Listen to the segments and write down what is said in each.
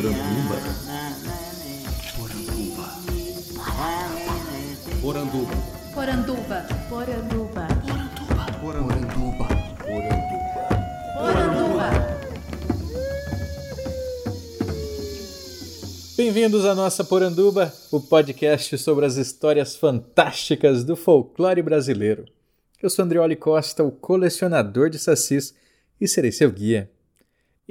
Poranduba. Poranduba. Poranduba. Poranduba. Poranduba. Poranduba. Bem-vindos à nossa Poranduba, o podcast sobre as histórias fantásticas do folclore brasileiro. Eu sou Andrioli Costa, o colecionador de sacis, e serei seu guia.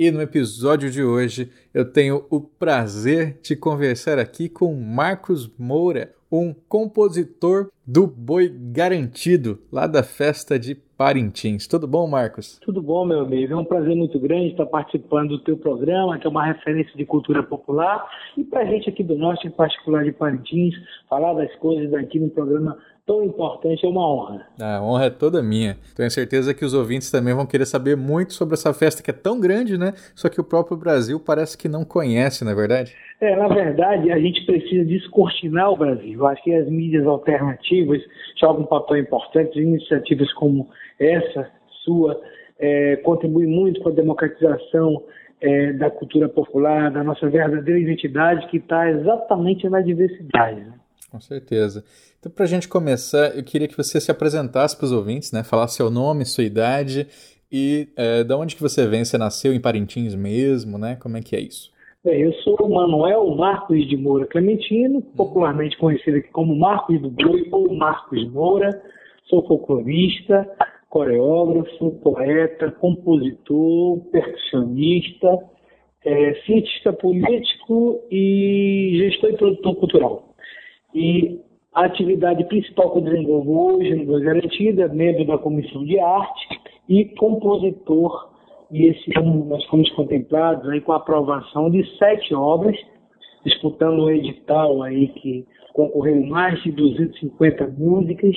E no episódio de hoje eu tenho o prazer de conversar aqui com Marcos Moura, um compositor do Boi Garantido, lá da festa de Parintins. Tudo bom, Marcos? Tudo bom, meu amigo. É um prazer muito grande estar participando do teu programa, que é uma referência de cultura popular. E para a gente aqui do Norte, em particular de Parintins, falar das coisas daqui no programa tão importante é uma honra. A honra é toda minha. Tenho certeza que os ouvintes também vão querer saber muito sobre essa festa que é tão grande, né? Só que o próprio Brasil parece que não conhece, não é verdade? É, na verdade, a gente precisa descortinar o Brasil. Acho que as mídias alternativas jogam um papel importante. Iniciativas como essa, sua, é, contribuem muito com a democratização é, da cultura popular, da nossa verdadeira identidade, que está exatamente na diversidade. Né? Com certeza. Então, para a gente começar, eu queria que você se apresentasse para os ouvintes, né? Falasse seu nome, sua idade e é, de onde que você vem. Você nasceu em Parintins mesmo, né? Como é que é isso? Bem, eu sou o Manuel Marcos de Moura Clementino, popularmente conhecido aqui como Marcos do Boi ou Marcos Moura. Sou folclorista, coreógrafo, poeta, compositor, percussionista, é, cientista político e gestor e produtor cultural. E a atividade principal que eu desenvolvo hoje Boa Garantida, membro da Comissão de Arte e compositor. E esse ano nós fomos contemplados aí com a aprovação de sete obras, disputando um edital aí que concorreu mais de 250 músicas.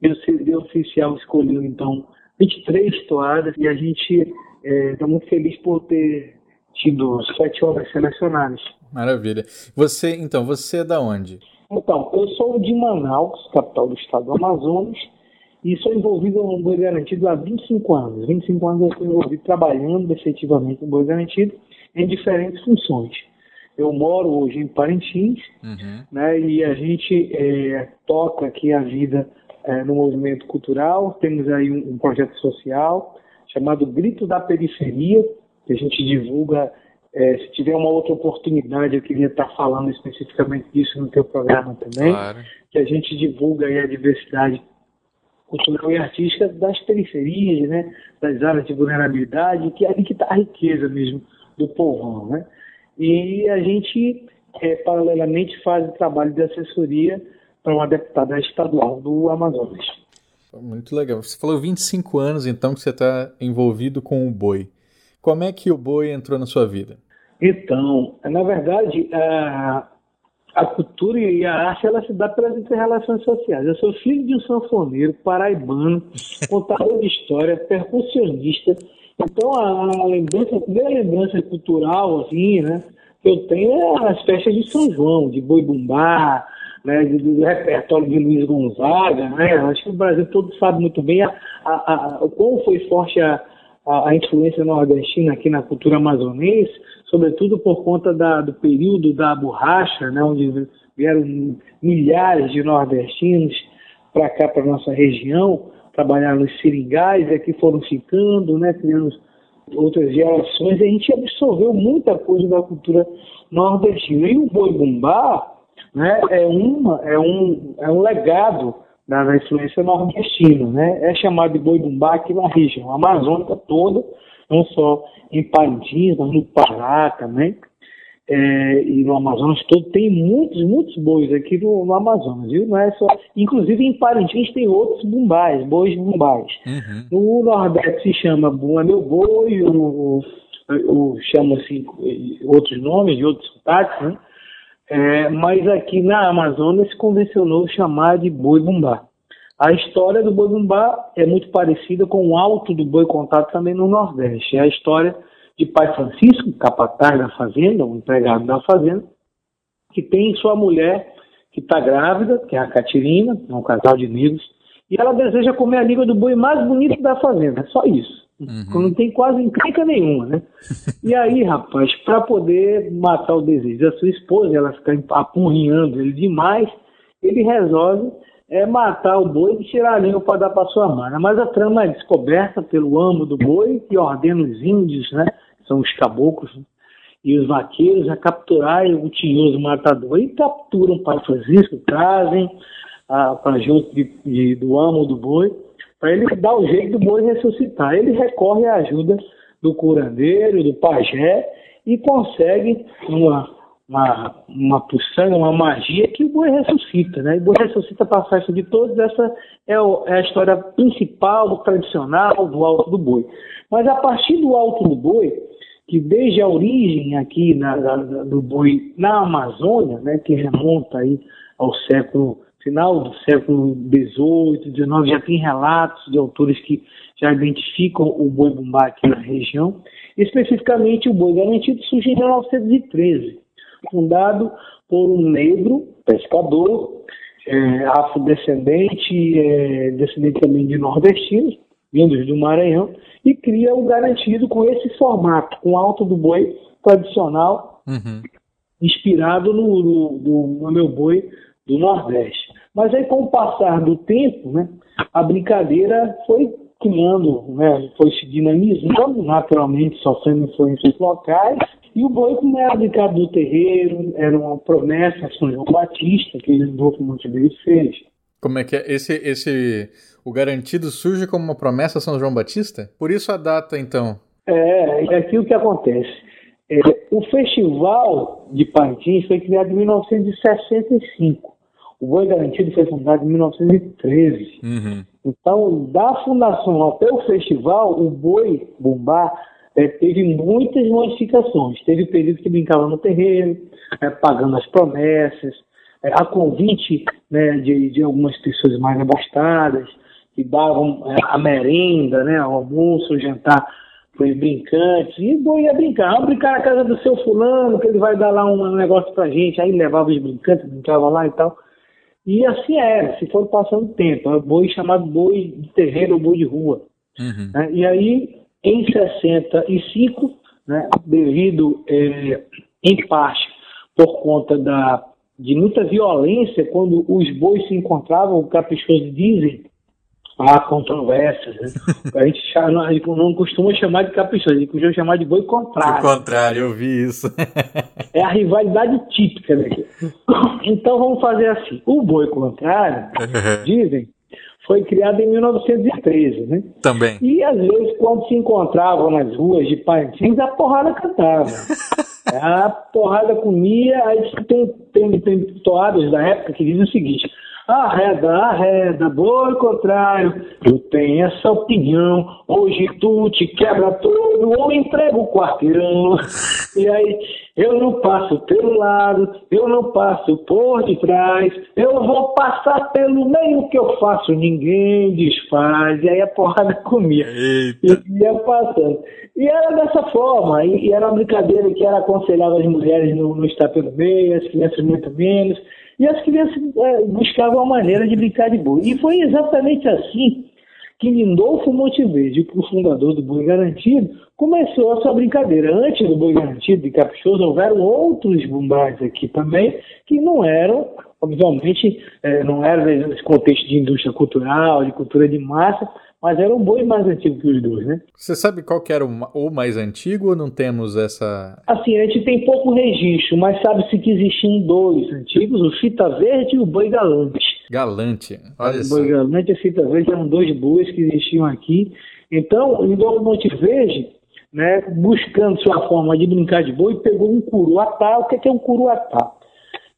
E o CD oficial escolheu, então, 23 toadas e a gente está é, muito feliz por ter tido sete obras selecionadas. Maravilha. Você, então, você é da onde? Então, eu sou de Manaus, capital do estado do Amazonas, e sou envolvido no Boi Garantido há 25 anos. 25 anos eu estou envolvido trabalhando efetivamente no Boi Garantido em diferentes funções. Eu moro hoje em Parintins, uhum. né, e a gente é, toca aqui a vida é, no movimento cultural. Temos aí um, um projeto social chamado Grito da Periferia, que a gente divulga é, se tiver uma outra oportunidade, eu queria estar falando especificamente disso no teu programa também, claro. que a gente divulga a diversidade cultural e artística das periferias, né, das áreas de vulnerabilidade, que é ali que está a riqueza mesmo do povão, né? E a gente, é, paralelamente, faz o trabalho de assessoria para uma deputada estadual do Amazonas. Muito legal. Você falou 25 anos, então, que você está envolvido com o boi. Como é que o boi entrou na sua vida? Então, na verdade, a, a cultura e a arte ela se dá pelas interrelações sociais. Eu sou filho de um sanfoneiro paraibano, contador de história, percussionista. Então, a, a lembrança, a primeira lembrança cultural, assim, né, que eu tenho é as festas de São João, de Boi Bumbá, né, do, repertório de Luiz Gonzaga, né? Acho que o Brasil todo sabe muito bem a, a, a, o quão foi forte a, a, a influência nordestina aqui na cultura amazonense, sobretudo por conta da, do período da borracha, né, onde vieram milhares de nordestinos para cá, para nossa região, trabalhar nos seringais, aqui foram ficando, né, criando outras gerações, e a gente absorveu muita coisa da cultura nordestina. E o boi bumbá né, é, uma, é, um, é um legado da, influência nordestina, né? É chamado de boi bumbá aqui na região amazônica toda, não só em Parintins, mas no Pará também, é, e no Amazonas todo, tem muitos, muitos bois aqui no, no, Amazonas, viu? Não é só, inclusive em Parintins tem outros bumbais, bois bumbais. Uhum. No Nordeste se chama Bumba Meu Boi, ou, chama assim outros nomes, de outros sotaques, né? É, mas aqui na Amazônia se convencionou chamar de boi bumbá. A história do boi bumbá é muito parecida com o alto do boi contado também no Nordeste. É a história de pai Francisco, capataz da fazenda, um empregado da fazenda, que tem sua mulher que está grávida, que é a Catirina, é um casal de negros, e ela deseja comer a língua do boi mais bonito da fazenda, só isso. Uhum. Não tem quase encrenca nenhuma, né? e aí, rapaz, para poder matar o desejo da sua esposa, ela fica apurrinhando ele demais, ele resolve é, matar o boi e tirar a língua para dar para sua mana. Mas a trama é descoberta pelo amo do boi, que ordena os índios, né? São os caboclos, né? e os vaqueiros a capturarem o tinhoso matador. E capturam o Pai Francisco, trazem para junto de, de, do amo do boi, para ele dar o jeito do boi ressuscitar. Ele recorre à ajuda do curandeiro, do pajé, e consegue uma, uma, uma puçanga, uma magia que o boi ressuscita, né? E o boi ressuscita para a festa de todos, essa é, o, é, a história principal, tradicional do Alto do Boi. Mas a partir do Alto do Boi, que desde a origem aqui na, do boi na Amazônia, né, que remonta aí ao século final do século XVIII, XIX, já tem relatos de autores que já identificam o boi bumbá aqui na região. Especificamente, o boi garantido surge em 1913, fundado por um negro pescador, é, afrodescendente, é, descendente também de nordestinos, vindos do Maranhão, e cria o garantido com esse formato, com alto do boi tradicional, uhum. inspirado no, no, no, no meu boi do Nordeste. Mas aí, com o passar do tempo, né, a brincadeira foi criando, né, foi se dinamizando, naturalmente sofrendo influências locais, e o boi, como era brincado do terreiro, era uma promessa a São João Batista, que ele Adolfo Montevideo fez. Como é que é? Esse, esse, o garantido surge como uma promessa a São João Batista? Por isso a data, então? É, é aqui o que acontece. É, o Festival de Parintins foi criado em 1965. O Boi Garantido foi fundado em 1913. Uhum. Então, da fundação até o festival, o Boi Bumbá é, teve muitas modificações. Teve período que brincava no terreiro, é, pagando as promessas, é, a convite né, de, de, algumas pessoas mais abastadas, que davam é, a merenda, né, o almoço, o jantar para os brincantes, e bom, ia brincar, vamos brincar na casa do seu fulano, que ele vai dar lá um negócio para gente, aí levava os brincantes, brincava lá e tal. E assim era, se for passando o tempo, é boi chamado boi de terreiro ou boi de rua. Uhum. Né? E aí, em 65, né, devido, é, em parte, por conta da, de muita violência, quando os bois se encontravam, caprichosos dizem, há controvérsias. Né? A, gente chama, a gente não costuma chamar de caprichoso, a gente costuma chamar de boi contrário. O contrário, eu vi isso. é a rivalidade típica daqui. Então vamos fazer assim. O boi contrário, dizem, foi criado em 1913, né? Também. E às vezes, quando se encontravam nas ruas de Parintins, a porrada cantava. a porrada comia, aí tem, tem, tem toadas da época que dizem o seguinte: Arreda, arreda, boi contrário, eu tenho essa opinião. Hoje tu te quebra todo ou entrega o quarteirão. E aí, eu não passo pelo lado, eu não passo por detrás, eu vou passar pelo meio que eu faço, ninguém desfaz. E aí a porrada comia. Eita. E ia passando. E era dessa forma, e, era uma brincadeira que era aconselhava as mulheres não, não estar pelo meio, as crianças muito menos. E as crianças é, buscavam uma maneira de brincar de boi. E foi exatamente assim que Lindolfo Monteverde, o fundador do Boi Garantido, começou a sua brincadeira. Antes do Boi Garantido de Caprichoso, houveram outros bumbais aqui também, que não eram, obviamente, é, não eram nesse contexto de indústria cultural, de cultura de massa, mas era um boi mais antigo que os dois, né? Você sabe qual que era o mais antigo ou não temos essa... Assim, a gente tem pouco registro, mas sabe-se que existiam dois antigos, o Fita Verde e o Boi Galante. Galante, olha só. O Boi Galante e a Fita Verde eram dois bois que existiam aqui. Então, em Novo Monte Verde, né, buscando sua forma de brincar de boi, pegou um curuatá. O que é, é um curuatá?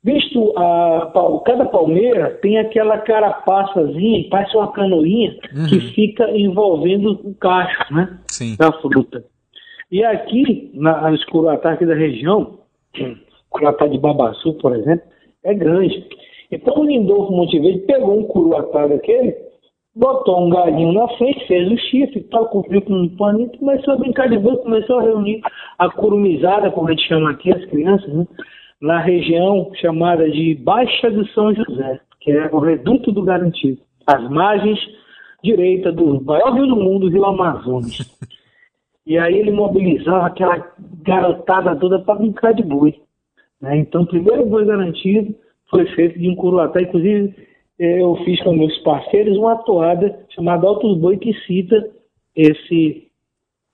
Visto a, cada palmeira tem aquela carapaçazinha, parece uma canoinha, uhum. que fica envolvendo o cacho né, Sim. da fruta. E aqui, na escuratá aqui da região, curuatá de Babaçu, por exemplo, é grande. Então o Lindolfo Monteverde pegou um curuatá daquele, botou um galinho na frente, fez o chifre, tal, cobriu com um paninho, começou a brincar de boi, começou a reunir a curumizada, como a gente chama aqui, as crianças, né? Na região chamada de Baixa de São José, que é o reduto do Garantido, às margens direita do maior rio do mundo, o Rio Amazonas. E aí ele mobilizava aquela garotada toda para brincar de boi. Né? Então, o primeiro boi garantido foi feito de um curuatá. Inclusive, eh, eu fiz com meus parceiros uma toada chamada Altos Boi que cita esse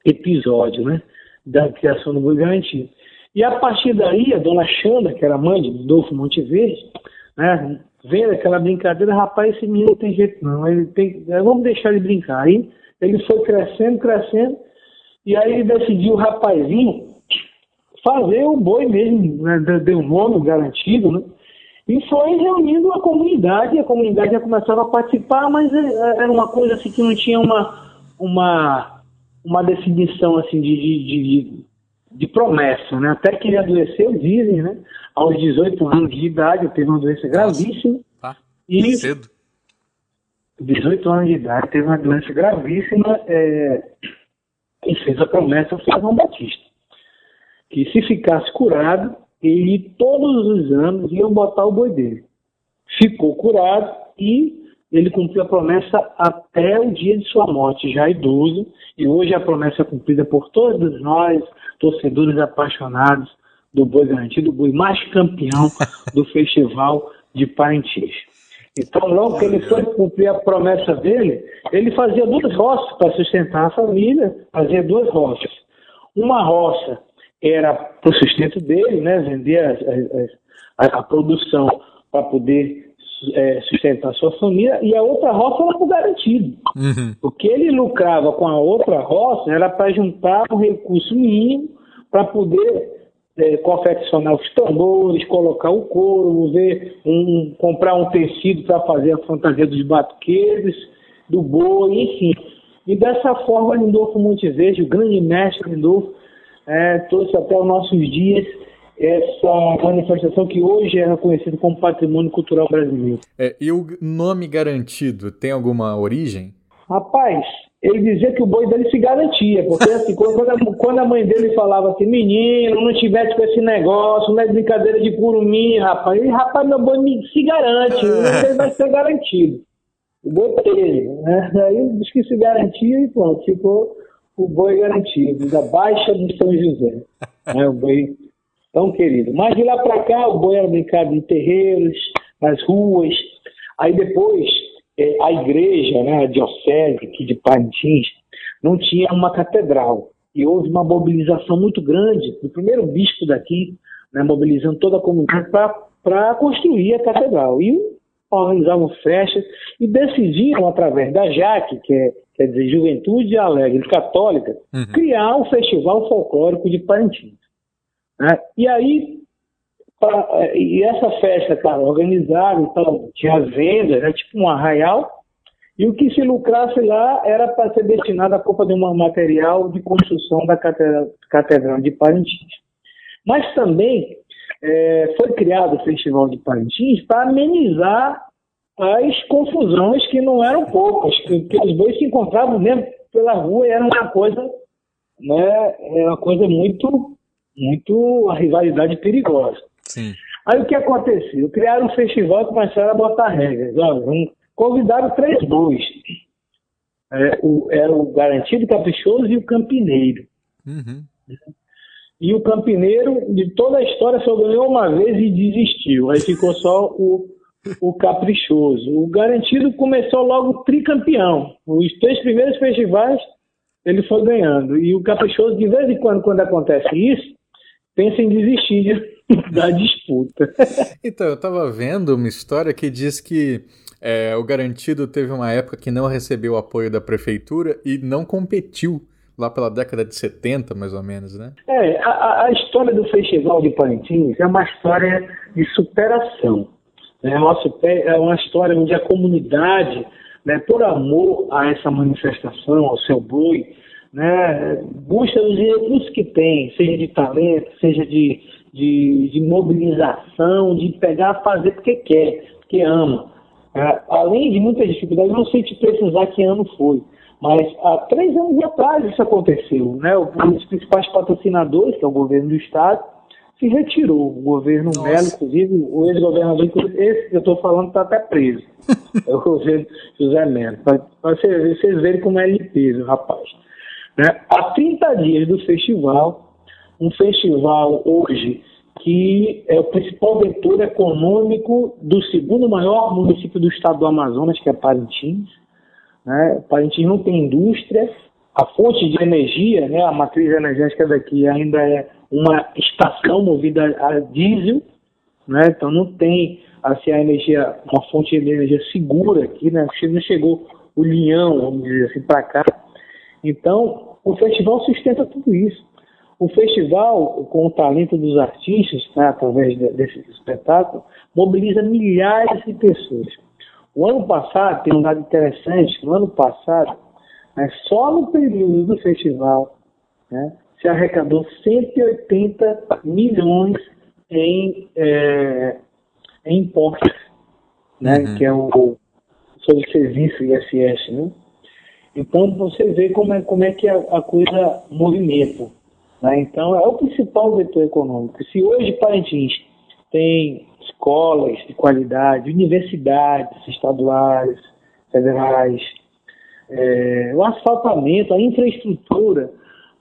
episódio, né? Da criação do boi garantido. E a partir daí, a dona Xanda, que era mãe de Rodolfo Monteverde, né? Vendo aquela brincadeira, rapaz, esse menino não tem jeito não, ele tem, vamos deixar ele brincar. Aí ele foi crescendo, crescendo, e aí ele decidiu, o rapazinho, fazer o boi mesmo, né? deu um nome garantido, né? E foi reunindo a comunidade, a comunidade já começava a participar, mas é, é, era uma coisa assim que não tinha uma, uma, uma definição assim de, de, de, de promessa, né? Até que ele adoeceu, dizem, né? Aos 18 anos de idade, teve uma doença gravíssima. Tá. E Cedo. 18 anos de idade, teve uma doença gravíssima é, e fez a promessa ao São João Batista. Que se ficasse curado, ele todos os anos iam botar o boi dele. Ficou curado e ele cumpriu a promessa até o dia de sua morte, já idoso, e hoje a promessa é cumprida por todos nós, torcedores apaixonados do boi garantido, o boi mais campeão do festival de Parintins. Então, logo que ele foi cumprir a promessa dele, ele fazia duas roças para sustentar a família, fazia duas roças. Uma roça era para o sustento dele, né, vender a, a, a produção para poder é, sustentar sua família, e a outra roça era o garantido. Uhum. O que ele lucrava com a outra roça era para juntar um recurso mínimo para poder é, confeccionar os tambores, colocar o couro, ver um, comprar um tecido para fazer a fantasia dos batuqueiros, do boi, enfim. E dessa forma, Lindolfo Monteverde, o grande mestre Lindolfo, é, trouxe até os nossos dias essa manifestação que hoje é reconhecida como patrimônio cultural brasileiro. É, e o nome garantido tem alguma origem? Rapaz, ele dizia que o boi dele se garantia, porque assim, quando, a, quando a mãe dele falava assim, menino, não tivesse com esse negócio, não é brincadeira de curumim, rapaz, e rapaz, meu boi me, se garante, ele vai ser garantido. O boi dele, né? Aí diz que se garantia e pronto, ficou o boi garantido, da Baixa de São José. Né? O boi tão querido. Mas de lá para cá, o boi era brincado em terreiros, nas ruas. Aí depois, é, a igreja, né, a diocese aqui de Parintins, não tinha uma catedral. E houve uma mobilização muito grande do primeiro bispo daqui, né, mobilizando toda a comunidade para construir a catedral. E organizavam festas e decidiram, através da JAC, que é, quer dizer Juventude Alegre Católica, Uhum. criar o Festival Folclórico de Parintins. Né? E aí, pra- e essa festa, cara, organizada, então, tinha as vendas, era tipo um arraial, e o que se lucrasse lá era para ser destinado à compra de um material de construção da catedral, catedral de Parintins. Mas também eh, foi criado o Festival de Parintins para amenizar as confusões que não eram poucas, que, que os bois se encontravam mesmo pela rua e era uma coisa, né, era uma coisa muito, muito, a rivalidade perigosa. Sim. Aí o que aconteceu? Criaram um festival e começaram a botar regras. Olha, convidaram três bois. É, o, era o Garantido Caprichoso e o Campineiro. Uhum. E o Campineiro, de toda a história, só ganhou uma vez e desistiu. Aí ficou só o, o Caprichoso. O Garantido começou logo tricampeão. Os três primeiros festivais ele foi ganhando. E o Caprichoso, de vez em quando, quando acontece isso, pensa em desistir de- da disputa. Então, eu estava vendo uma história que diz que é, o Garantido teve uma época que não recebeu o apoio da prefeitura e não competiu lá pela década de 70, mais ou menos, né? É, a- a, a história do Festival de Parintins é uma história de superação. É uma, super- é uma história onde a comunidade, né, por amor a essa manifestação, ao seu boi, né, busca os recursos que tem, seja de talento, seja de, de, de mobilização, de pegar, fazer porque quer, porque ama. É, além de muitas dificuldades, não sei te precisar que ano foi, mas há três anos atrás isso aconteceu. Né? Um dos principais patrocinadores, que é o governo do estado, se retirou. O governo Nossa. Melo, inclusive, o ex-governador, esse que eu estou falando está até preso. É o governo José Melo. Para vocês, verem como é limpeza, o rapaz. Né? Há 30 dias do festival, um festival hoje que é o principal vetor econômico do segundo maior município do estado do Amazonas, que é Parintins. Né? Parintins não tem indústria, a fonte de energia, né, a matriz energética daqui ainda é uma estação movida a diesel, né, então não tem assim, a energia, uma fonte de energia segura aqui, né, não chegou o linhão, vamos dizer assim, para cá. Então, o festival sustenta tudo isso. O festival, com o talento dos artistas, né, através desse espetáculo, mobiliza milhares de pessoas. O ano passado, tem um dado interessante, no ano passado, né, só no período do festival, né, se arrecadou 180 milhões em, é, em impostos, né, uhum. que é o sobre serviço ISS, né? Então você vê como é, como é que a, a coisa movimenta. Né? Então é o principal vetor econômico. Se hoje Parintins tem escolas de qualidade, universidades estaduais, federais, é, o asfaltamento, a infraestrutura,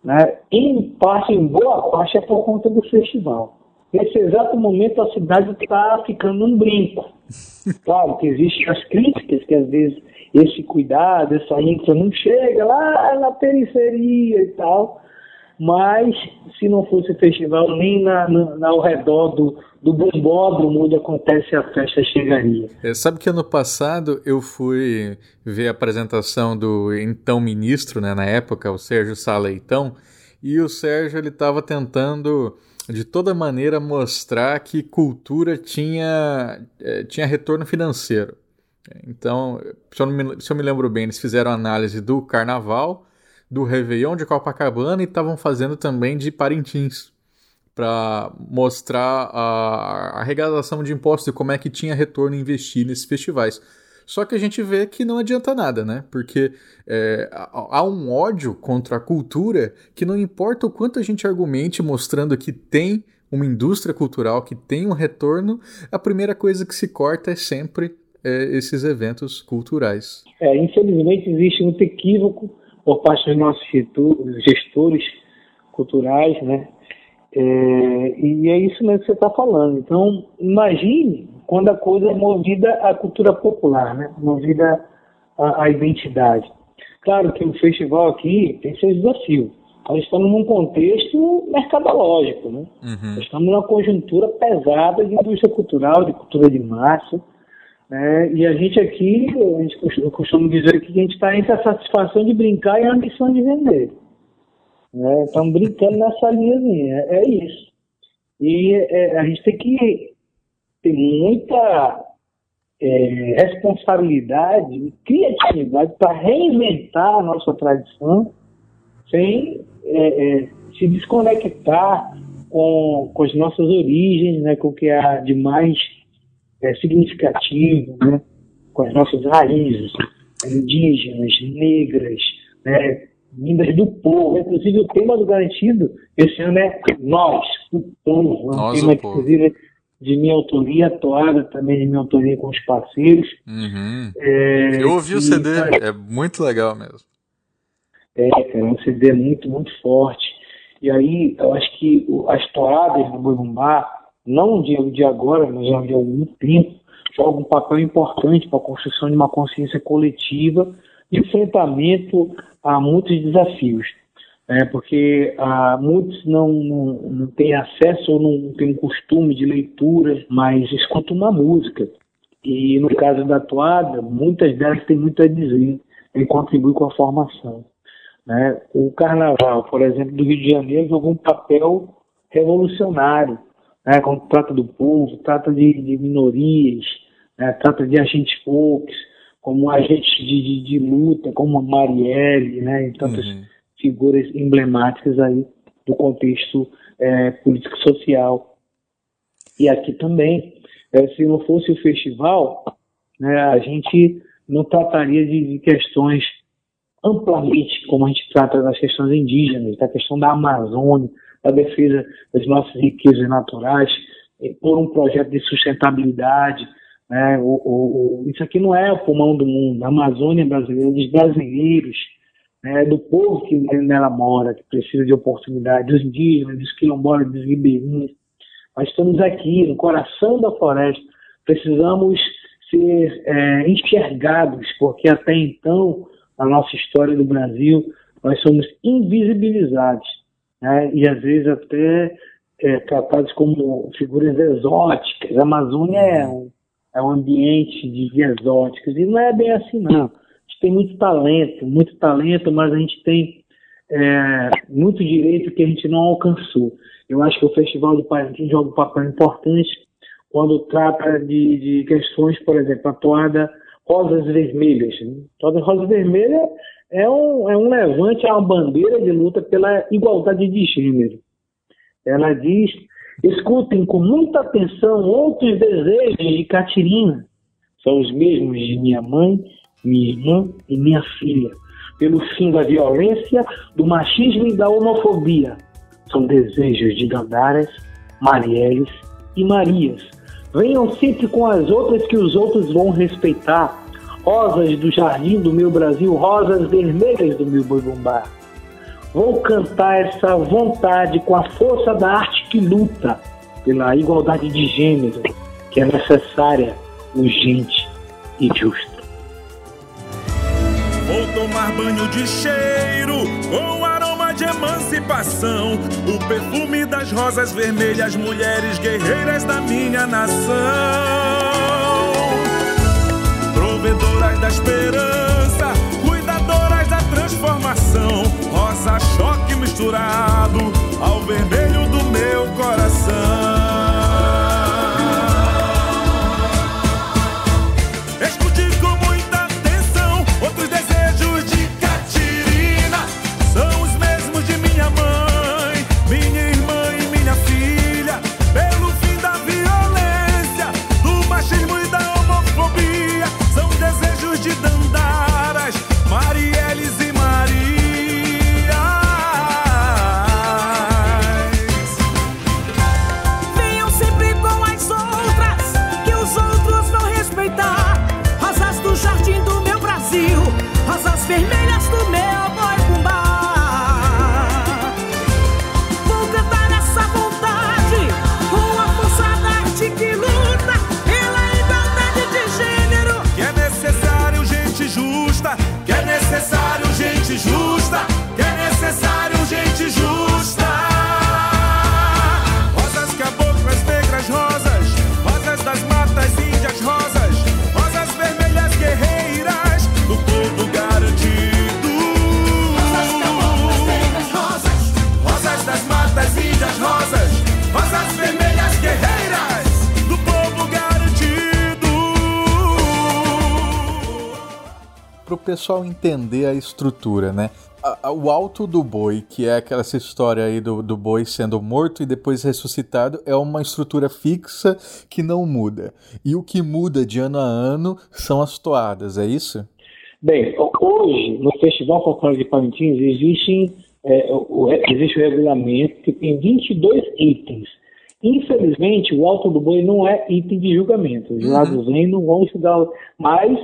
né, em parte, em boa parte, é por conta do festival. Nesse exato momento, a cidade está ficando um brinco. Claro que existem as críticas, que às vezes esse cuidado, essa infra não chega lá na periferia e tal, mas se não fosse festival, nem na, na, ao redor do, do bombódromo onde acontece a festa chegaria. É, sabe que ano passado eu fui ver a apresentação do então ministro, né, na época, o Sérgio Saleitão, e o Sérgio ele estava tentando de toda maneira mostrar que cultura tinha, é, tinha retorno financeiro. Então, se eu, me, se eu me lembro bem, eles fizeram análise do carnaval, do Réveillon de Copacabana e estavam fazendo também de Parintins para mostrar a arrecadação de impostos e como é que tinha retorno investir nesses festivais. Só que a gente vê que não adianta nada, né? Porque é, há um ódio contra a cultura que não importa o quanto a gente argumente mostrando que tem uma indústria cultural, que tem um retorno, a primeira coisa que se corta é sempre é, esses eventos culturais. É, infelizmente existe muito equívoco por parte dos nossos gestores culturais, né? É, e é isso mesmo que você está falando. Então, imagine quando a coisa é movida à cultura popular, né? movida à, à identidade. Claro que o festival aqui tem seus desafios. Nós estamos num contexto mercadológico, né? Uhum. Estamos numa conjuntura pesada de indústria cultural, de cultura de massa. Né? E a gente aqui, a gente, eu costumo dizer que a gente está entre a satisfação de brincar e a ambição de vender. Né? Estamos brincando nessa linhazinha, é, é isso. E é, a gente tem que tem muita é, responsabilidade e criatividade para reinventar a nossa tradição sem é, é, se desconectar com, com as nossas origens, né, com o que há de mais é, significativo, né, com as nossas raízes indígenas, negras, né, vindas do povo. Inclusive, o tema do Garantido esse ano é Nós, o Povo. É um Nós, tema inclusive, de minha autoria, toada também de minha autoria com os parceiros. Uhum. É, eu ouvi e, o CD, é muito legal mesmo. É, é um CD muito, muito forte. E aí, eu acho que as toadas do Boi Bumbá, não de, de agora, mas já de algum tempo, jogam um papel importante para a construção de uma consciência coletiva de enfrentamento a muitos desafios é, porque ah, muitos não, não, não têm acesso ou não têm um costume de leitura, mas escutam uma música. E no caso da toada, muitas delas têm muito a dizer e contribui com a formação. Né? O carnaval, por exemplo, do Rio de Janeiro jogou um papel revolucionário, né? quando trata do povo, trata de, de minorias, né? trata de agentes folks, como agentes de, de, de, luta, como a Marielle, né? e tantas uhum figuras emblemáticas aí do contexto é, político-social. E aqui também, é, se não fosse o festival, né, a gente não trataria de, de, questões amplamente como a gente trata das questões indígenas, da questão da Amazônia, da defesa das nossas riquezas naturais, por um projeto de sustentabilidade. Né, o, o, o, isso aqui não é o pulmão do mundo, a Amazônia brasileira, dos brasileiros, né, do povo que nela mora, que precisa de oportunidade, dos indígenas, dos quilombolas, dos ribeirinhos. Nós estamos aqui, no coração da floresta, precisamos ser é, enxergados, porque até então, na nossa história do Brasil, nós somos invisibilizados, né, e às vezes até é, tratados como figuras exóticas. A Amazônia é um, é um ambiente de exóticos, e não é bem assim, não gente tem muito talento, muito talento, mas a gente tem é, muito direito que a gente não alcançou. Eu acho que o Festival de Parintins joga um papel importante quando trata de, de questões, por exemplo, a toada Rosas Vermelhas. Né? A toada Rosas Vermelhas é um, é um levante, é uma bandeira de luta pela igualdade de gênero. Ela diz: escutem com muita atenção outros desejos de Catirina. São os mesmos de minha mãe minha irmã e minha filha, pelo fim da violência, do machismo e da homofobia. São desejos de Gandaras, Marielles e Marias. Venham sempre com as outras que os outros vão respeitar. Rosas do jardim do meu Brasil, rosas vermelhas do meu boi bombar. Vou cantar essa vontade com a força da arte que luta pela igualdade de gênero, que é necessária, urgente e justa. Vou tomar banho de cheiro com aroma de emancipação. O perfume das rosas vermelhas, mulheres guerreiras da minha nação. Provedoras da esperança, cuidadoras da transformação. Rosa choque misturado ao vermelho do meu coração. Pessoal entender a estrutura, né? o alto do boi, que é aquela essa história aí do, do boi sendo morto e depois ressuscitado, é uma estrutura fixa que não muda. E o que muda de ano a ano são as toadas, é isso? Bem, hoje, no Festival Folclórico de Parintins, existem, é, o, existe o regulamento que tem 22 itens. Infelizmente, o alto do boi não é item de julgamento. Os uhum. não vão estudar, mas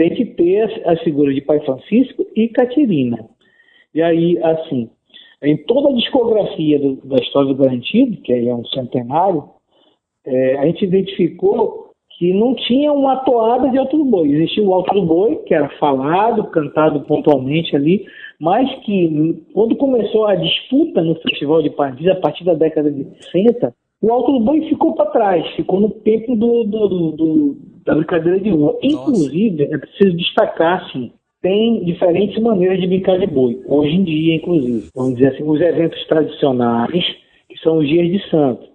tem que ter a, a figura de Pai Francisco e Catirina. E aí, assim, em toda a discografia do, da história do Garantido, que é um centenário, é, a gente identificou que não tinha uma toada de alto do boi. Existia o alto do boi, que era falado, cantado pontualmente ali, mas que quando começou a disputa no Festival de Paris, a partir da década de 60, o alto do boi ficou para trás, ficou no tempo do, do, do, da brincadeira de rua. Inclusive, é preciso destacar, assim, tem diferentes maneiras de brincar de boi, hoje em dia, inclusive. Vamos dizer assim, os eventos tradicionais, que são os dias de santo.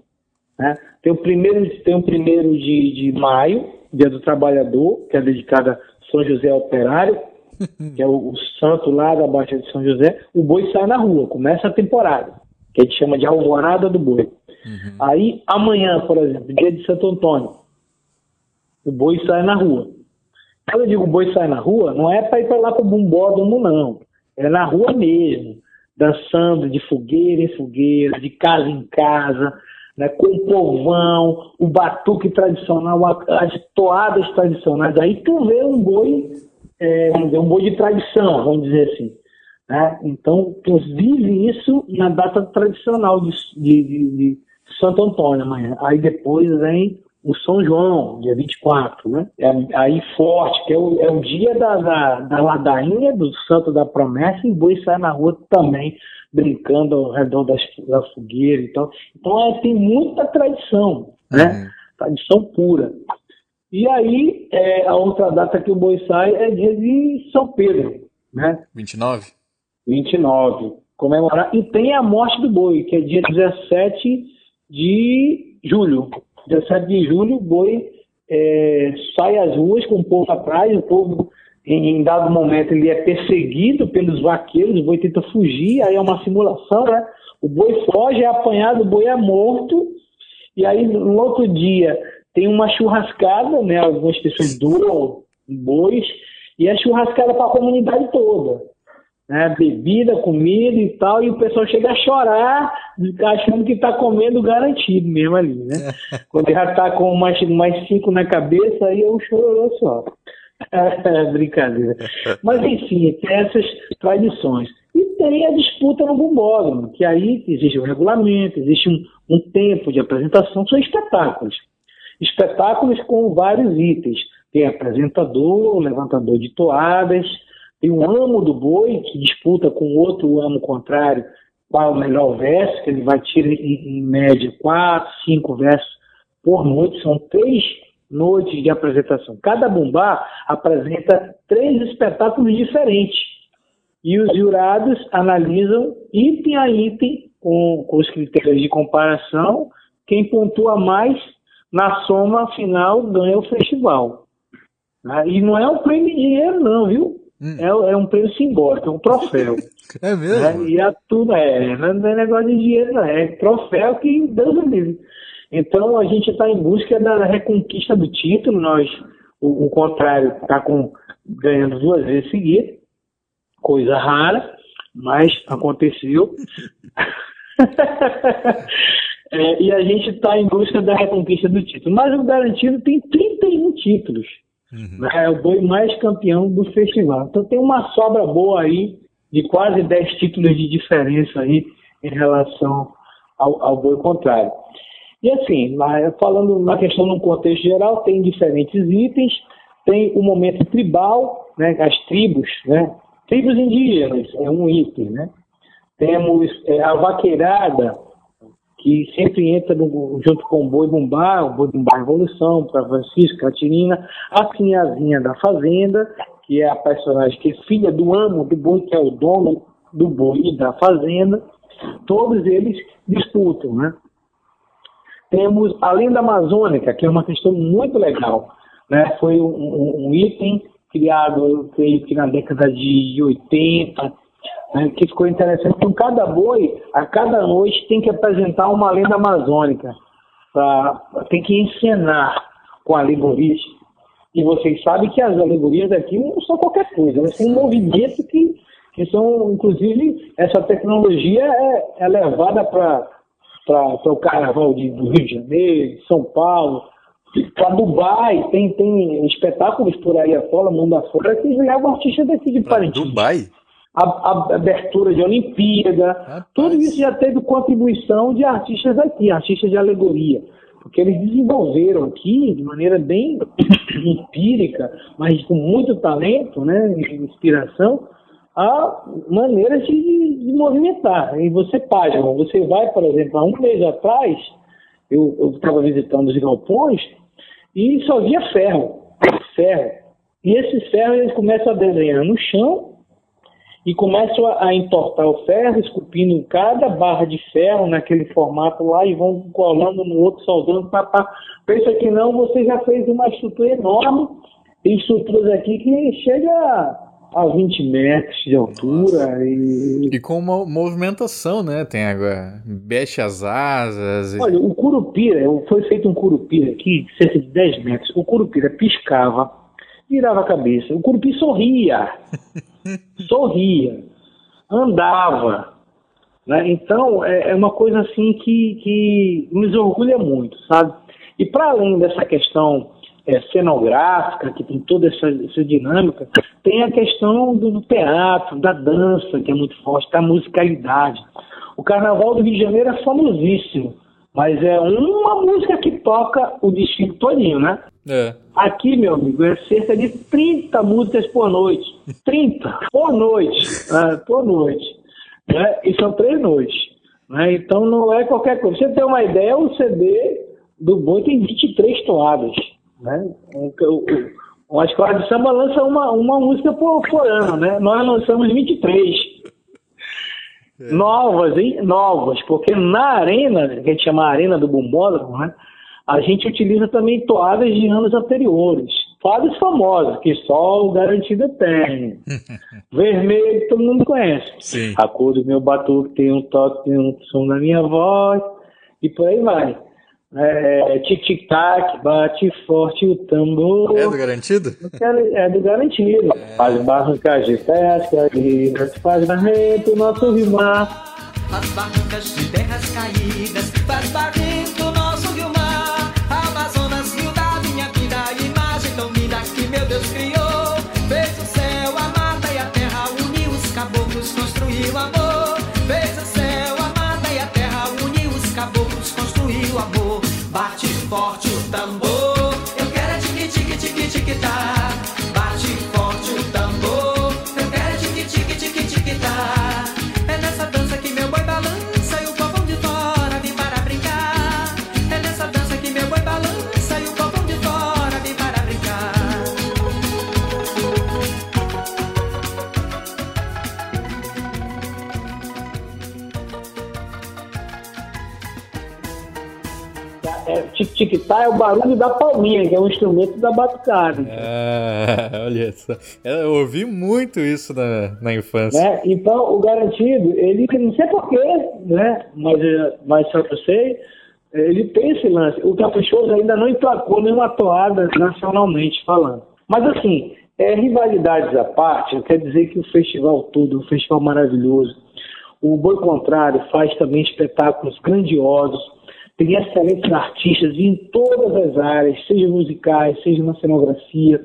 Né? Tem o primeiro, tem o primeiro de, de maio, Dia do Trabalhador, que é dedicado a São José Operário, que é o, o santo lá da Baixa de São José. O boi sai na rua, começa a temporada, que a gente chama de Alvorada do Boi. Uhum. Aí, amanhã, por exemplo, dia de Santo Antônio, o boi sai na rua. Quando eu digo boi sai na rua, não é para ir para lá para o bumbódromo, não. É na rua mesmo, dançando de fogueira em fogueira, de casa em casa, né, com o povão, o batuque tradicional, as toadas tradicionais. Aí tu vê um boi, é, um boi de tradição, vamos dizer assim. Né? Então, vive isso na data tradicional de, de, de, de Santo Antônio amanhã. Aí depois vem o São João, dia 24, né? É, aí forte, que é o, é o dia da, da, da, ladainha do Santo da Promessa, e boi sai na rua também, brincando ao redor das, da fogueira e tal. Então é, tem muita tradição, né? Uhum. Tradição pura. E aí, é, a outra data que o boi sai é dia de São Pedro, né? 29? 29. Comemorar. E tem a morte do boi, que é dia 17 de julho. 17 de julho, o boi é, sai às ruas com o povo atrás, o povo, em, em, dado momento, ele é perseguido pelos vaqueiros, o boi tenta fugir, aí é uma simulação, né? O boi foge, é apanhado, o boi é morto, e aí no outro dia tem uma churrascada, né? Algumas pessoas doam bois, e é churrascada para a comunidade toda né, bebida, comida e tal, e o pessoal chega a chorar, achando que está comendo garantido mesmo ali, né? Quando já está com mais, mais cinco na cabeça, aí é um chororô só. É, brincadeira. Mas enfim, tem essas tradições. E tem a disputa no bumbódromo, que aí existe um regulamento, existe um, um tempo de apresentação, são espetáculos. Espetáculos com vários itens. Tem apresentador, levantador de toadas, tem um amo do boi que disputa com outro amo contrário qual é o melhor verso, que ele vai tirar em, em média quatro, cinco versos por noite, são três noites de apresentação. Cada bumbá apresenta três espetáculos diferentes. E os jurados analisam item a item com, com os critérios de comparação. Quem pontua mais na soma final ganha o festival. Ah, e não é um prêmio de dinheiro, não, viu? Hum. É, é, um prêmio simbólico, é um troféu. é mesmo? Né? E a tudo é, não é negócio de dinheiro, não. É troféu que Deus me livre. Então a gente está em busca da reconquista do título. Nós, o, o contrário, está ganhando duas vezes seguidas, coisa rara, mas aconteceu. é, e a gente está em busca da reconquista do título. Mas o Garantido tem 31 títulos. Uhum. Né? É o boi mais campeão do festival. Então tem uma sobra boa aí de quase 10 títulos de diferença aí em relação ao, ao boi contrário. E assim, falando na questão no contexto geral, tem diferentes itens, tem o momento tribal, né, as tribos, né, tribos indígenas é um item, né. Temos é, a vaqueirada, que sempre entra no, junto com o Boi Bumbá, o Boi Bumbá Revolução, para Francisco, Catirina, a Sinhazinha da Fazenda, que é a personagem que é filha do amo do boi, que é o dono do boi e da fazenda, todos eles disputam, né? Temos a lenda amazônica, que é uma questão muito legal, né? Foi um, um, um item criado, creio que na década de 80, né, que ficou interessante. Então, cada boi, a cada noite, tem que apresentar uma lenda amazônica. Pra, tem que encenar com alegorias. E vocês sabem que as alegorias aqui não são qualquer coisa, elas têm um movimento que, que são, inclusive, essa tecnologia é, é levada para o carnaval de, do Rio de Janeiro, São Paulo, para Dubai, tem, tem espetáculos por aí afora, mundo afora, que levam artistas daqui de Parintins. Dubai? A, a abertura de Olimpíada, Rapaz. tudo isso já teve contribuição de artistas aqui, artistas de alegoria, porque eles desenvolveram aqui de maneira bem empírica, mas com muito talento, né, inspiração, a maneiras de, de movimentar. E você página, você vai, por exemplo, há um mês atrás, eu estava visitando os galpões e só via ferro, ferro. E esses ferros eles começam a desenhar no chão e começam a, entortar o ferro, esculpindo cada barra de ferro naquele formato lá e vão colando no outro, soldando, papá. Pensa que não, você já fez uma estrutura enorme. Tem estruturas aqui que chega a 20 metros de altura e... e com uma movimentação, né? Tem agora, mexe as asas. E... Olha, o curupira, foi feito um curupira aqui, cerca de 10 metros. O curupira piscava, virava a cabeça. O curupira sorria. sorria, andava. Né? Então, é, é, uma coisa assim que, que nos orgulha muito, sabe? E para além dessa questão é, cenográfica, que tem toda essa, essa, dinâmica, tem a questão do, do, teatro, da dança, que é muito forte, da musicalidade. O Carnaval do Rio de Janeiro é famosíssimo, mas é uma música que toca o desfile todinho, né? É. Aqui, meu amigo, é cerca de 30 músicas por noite. 30 por noite. Né? Por noite. Né? E são três noites. Né? Então não é qualquer coisa. Você tem uma ideia, o CD do boi tem 23 toadas. Né? Uma escola de samba lança uma, uma música por, por ano, né? Nós lançamos 23. É. Novas, hein? Novas, porque na arena, que a gente chama Arena do Bumbódromo, né? A gente utiliza também toadas de anos anteriores. Toadas famosas, que só o Garantido tem. Vermelho, todo mundo conhece. Sim. A cor do meu batuque tem um toque, tem um som da minha voz, e por aí vai. É, tic-tic-tac, bate forte o tambor. É do garantido? É do garantido. É. Faz barrancas de pesca, ridas, faz barrento o nosso rimar. As barrancas de terras caídas, faz barrento é o barulho da palminha, que é um instrumento da batucada. Ah, olha só. Eu ouvi muito isso na, na infância. Né? Então, o garantido, ele não sei porquê, né? Mas, mas só que eu sei, ele tem esse lance. O Caprichoso ainda não emplacou nenhuma toada nacionalmente falando. Mas assim, é, rivalidades à parte, quer dizer que o festival todo, um festival maravilhoso. O Boi Contrário faz também espetáculos grandiosos tem excelentes artistas em todas as áreas, seja musicais, seja na cenografia.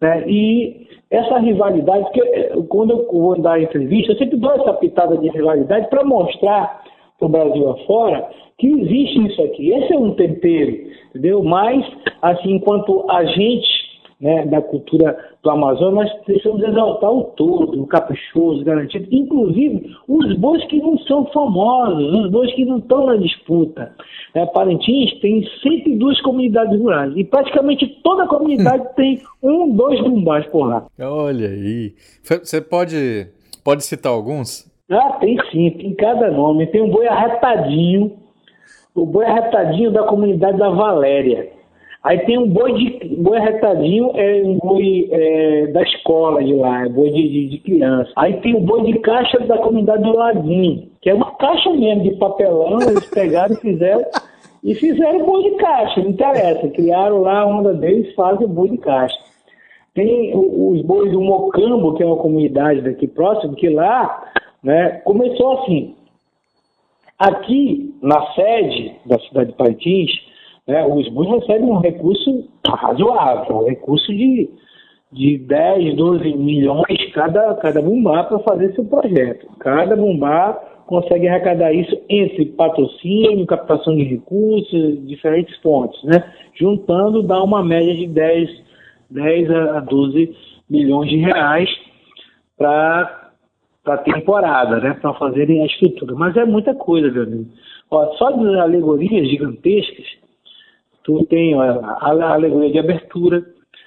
Né? E essa rivalidade, porque eh, quando eu vou dar entrevista, eu sempre dou essa pitada de rivalidade para mostrar para o Brasil afora que existe isso aqui. Esse é um tempero, entendeu? Mas, assim, enquanto a gente né, da cultura do Amazonas, nós precisamos exaltar o todo, o caprichoso, garantido, inclusive os bois que não são famosos, os bois que não estão na disputa. É, Parintins tem 102 comunidades rurais e praticamente toda comunidade tem um, dois bumbás por lá. Olha aí. Você pode, pode citar alguns? Ah, tem sim, tem cada nome. Tem um boi arretadinho, o boi arretadinho da comunidade da Valéria. Aí tem um boi de boi arretadinho, é um boi é, da escola de lá, é boi de, de, de, criança. Aí tem o boi de caixa da comunidade do Laguinho, que é uma caixa mesmo de papelão, eles pegaram e fizeram e fizeram boi de caixa, não interessa. Criaram lá a onda deles, fazem boi de caixa. Tem os bois do Mocambo, que é uma comunidade daqui próximo, que lá né, começou assim. Aqui, na sede da cidade de Paitins, né, os bois recebem um recurso razoável, um recurso de, de 10, 12 milhões cada, cada bumbá para fazer seu projeto. Cada bumbá consegue arrecadar isso entre patrocínio, captação de recursos, diferentes fontes, né? Juntando dá uma média de 10, 10 a 12 milhões de reais para a temporada, né? Para fazerem a estrutura. Mas é muita coisa, meu amigo. Ó, só de alegorias gigantescas, tu tem ó, a alegoria de abertura,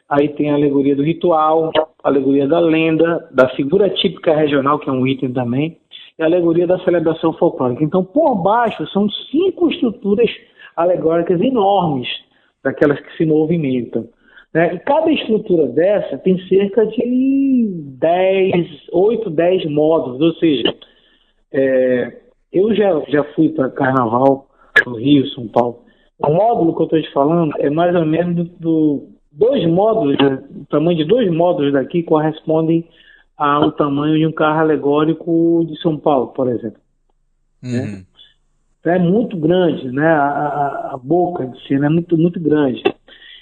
aí tem a alegoria do ritual, a alegoria da lenda, da figura típica regional, que é um item também, e a alegoria da celebração folclórica. Então, por baixo, são cinco estruturas alegóricas enormes, daquelas que se movimentam. Né? E cada estrutura dessa tem cerca de 10, 8, 10 módulos, ou seja, é, eu já, já fui para carnaval no Rio, São Paulo. O módulo que eu estou te falando é mais ou menos do, do dois módulos, né? o tamanho de dois módulos daqui correspondem ao tamanho de um carro alegórico de São Paulo, por exemplo. Uhum. Né? Então é muito grande, né? A, a, a, boca de cena é muito, muito grande.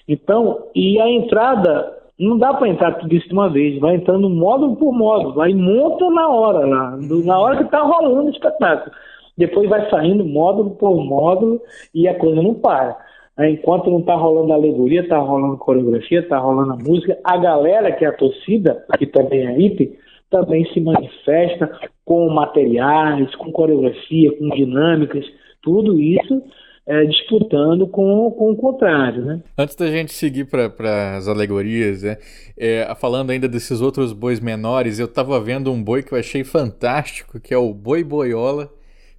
Então, e a entrada, não dá para entrar tudo isso de uma vez, vai entrando módulo por módulo, vai monta na hora, lá, na hora que está rolando o espetáculo. Depois vai saindo módulo por módulo e a coisa não para. Enquanto não está rolando alegoria, está rolando coreografia, está rolando a música, a galera que é a torcida, que também é item, também se manifesta com materiais, com coreografia, com dinâmicas, tudo isso é, disputando com, com o contrário. Né? Antes da gente seguir para as alegorias, né, é, falando ainda desses outros bois menores, eu estava vendo um boi que eu achei fantástico, que é o boi boiola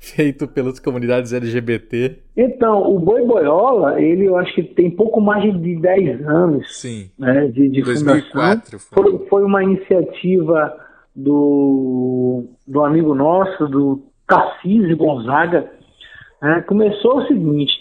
feito pelas comunidades LGBT. Então, o Boi Boiola, ele eu acho que tem pouco mais de 10 anos Sim. Né, de, de 2004 fundação. Foi. foi uma iniciativa do, do amigo nosso, do Tarcísio Gonzaga. Né, começou o seguinte,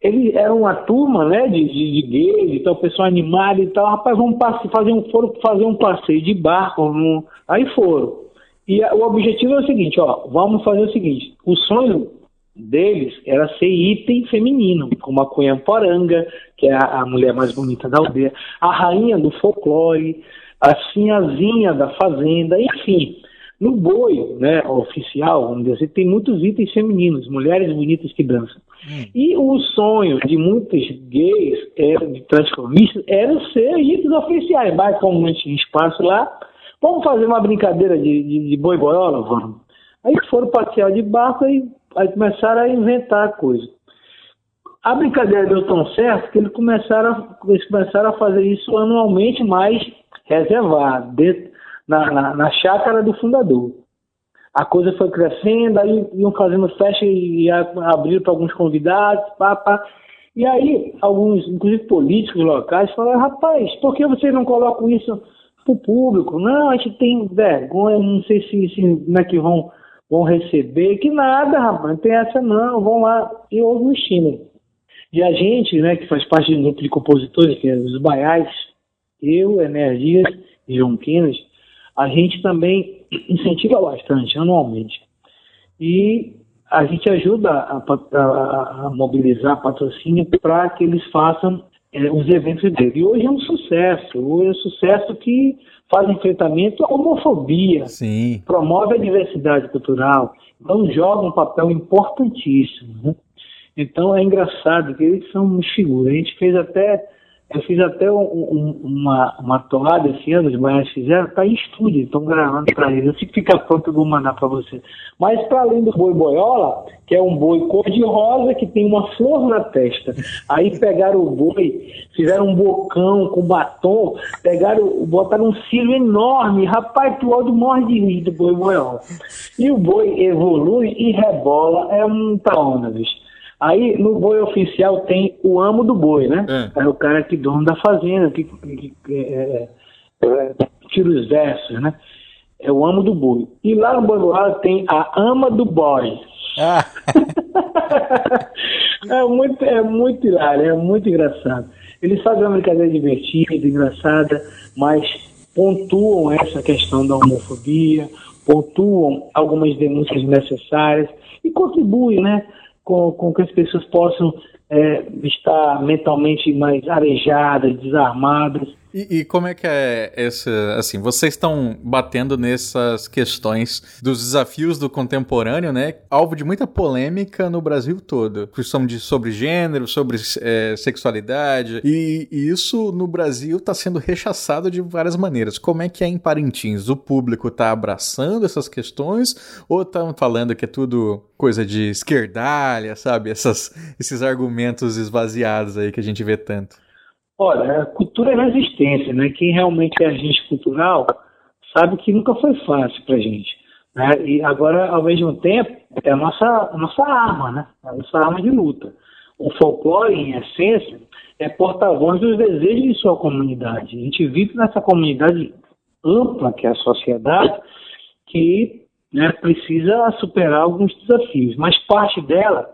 ele era uma turma né, de, de, de gays, então o pessoal animado e tal, rapaz, vamos fazer um, foram fazer um passeio de barco, no, aí foram. E o objetivo é o seguinte, ó, vamos fazer o seguinte, o sonho deles era ser item feminino, como a Cunha Poranga, que é a, a, mulher mais bonita da aldeia, a rainha do folclore, a sinhazinha da fazenda, enfim. No boi, né, oficial, vamos dizer assim, tem muitos itens femininos, mulheres bonitas que dançam. Hum. E o sonho de muitos gays, era, de transformistas, era ser itens oficiais, mas como não tinha espaço lá, Vamos fazer uma brincadeira de, de, de boi boiola? Vamos. Aí foram passear de barco e aí começaram a inventar coisa. A brincadeira deu tão certo que eles começaram, eles começaram a fazer isso anualmente, mais reservado, dentro, na, na, na chácara do fundador. A coisa foi crescendo, aí iam fazendo festa e abriram para alguns convidados, pá, pá. E aí, alguns, inclusive políticos locais, falaram, rapaz, por que vocês não colocam isso público. Não, a gente tem vergonha, não sei se, se como é que vão, vão receber. Que nada, rapaz, não tem essa não, vão lá e houve um estímulo. E a gente, né, que faz parte do grupo de compositores, que é os Baiais, eu, Energias e João Quinas, a gente também incentiva bastante, anualmente. E a gente ajuda a, a, a mobilizar patrocínio para que eles façam é, os eventos dele. E hoje é um sucesso, hoje é um sucesso que faz enfrentamento à homofobia, Sim. promove a diversidade cultural, então joga um papel importantíssimo. Né? Então é engraçado que eles são figuras. A gente fez até eu fiz até um, um, uma, uma toada esse ano, os baianos fizeram, está em estúdio, estão gravando para eles. Assim que fica pronto, eu vou mandar para você. Mas para além do boi boiola, que é um boi cor-de-rosa que tem uma flor na testa, aí pegaram o boi, fizeram um bocão com batom, pegaram, botaram um cílio enorme. Rapaz, tu olha morre de rir do boi boiola. E o boi evolui e rebola, é muita onda, bicho. Aí no boi oficial tem o amo do boi, né? É, é o cara que dono da fazenda, que, que, que é, é, é, tira os versos, né? É o amo do boi. E lá no boi boiado tem a ama do boy. Ah. é muito, é muito hilário, é muito engraçado. Eles fazem uma brincadeira divertida, engraçada, mas pontuam essa questão da homofobia, pontuam algumas denúncias necessárias e contribuem, né? Com, com que as pessoas possam é, estar mentalmente mais arejadas, desarmadas. E, e, como é que é esse, assim, vocês estão batendo nessas questões dos desafios do contemporâneo, né? Alvo de muita polêmica no Brasil todo. Questão de sobre gênero, sobre é, sexualidade. E, e, isso no Brasil está sendo rechaçado de várias maneiras. Como é que é em Parintins? O público está abraçando essas questões ou estão falando que é tudo coisa de esquerdalha, sabe? Essas, esses argumentos esvaziados aí que a gente vê tanto. Olha, cultura é resistência, né? Quem realmente é agente cultural sabe que nunca foi fácil para gente. Né? E agora, ao mesmo tempo, é a nossa, a nossa arma, né? A nossa arma de luta. O folclore, em essência, é porta-voz dos desejos de sua comunidade. A gente vive nessa comunidade ampla, que é a sociedade, que né, precisa superar alguns desafios, mas parte dela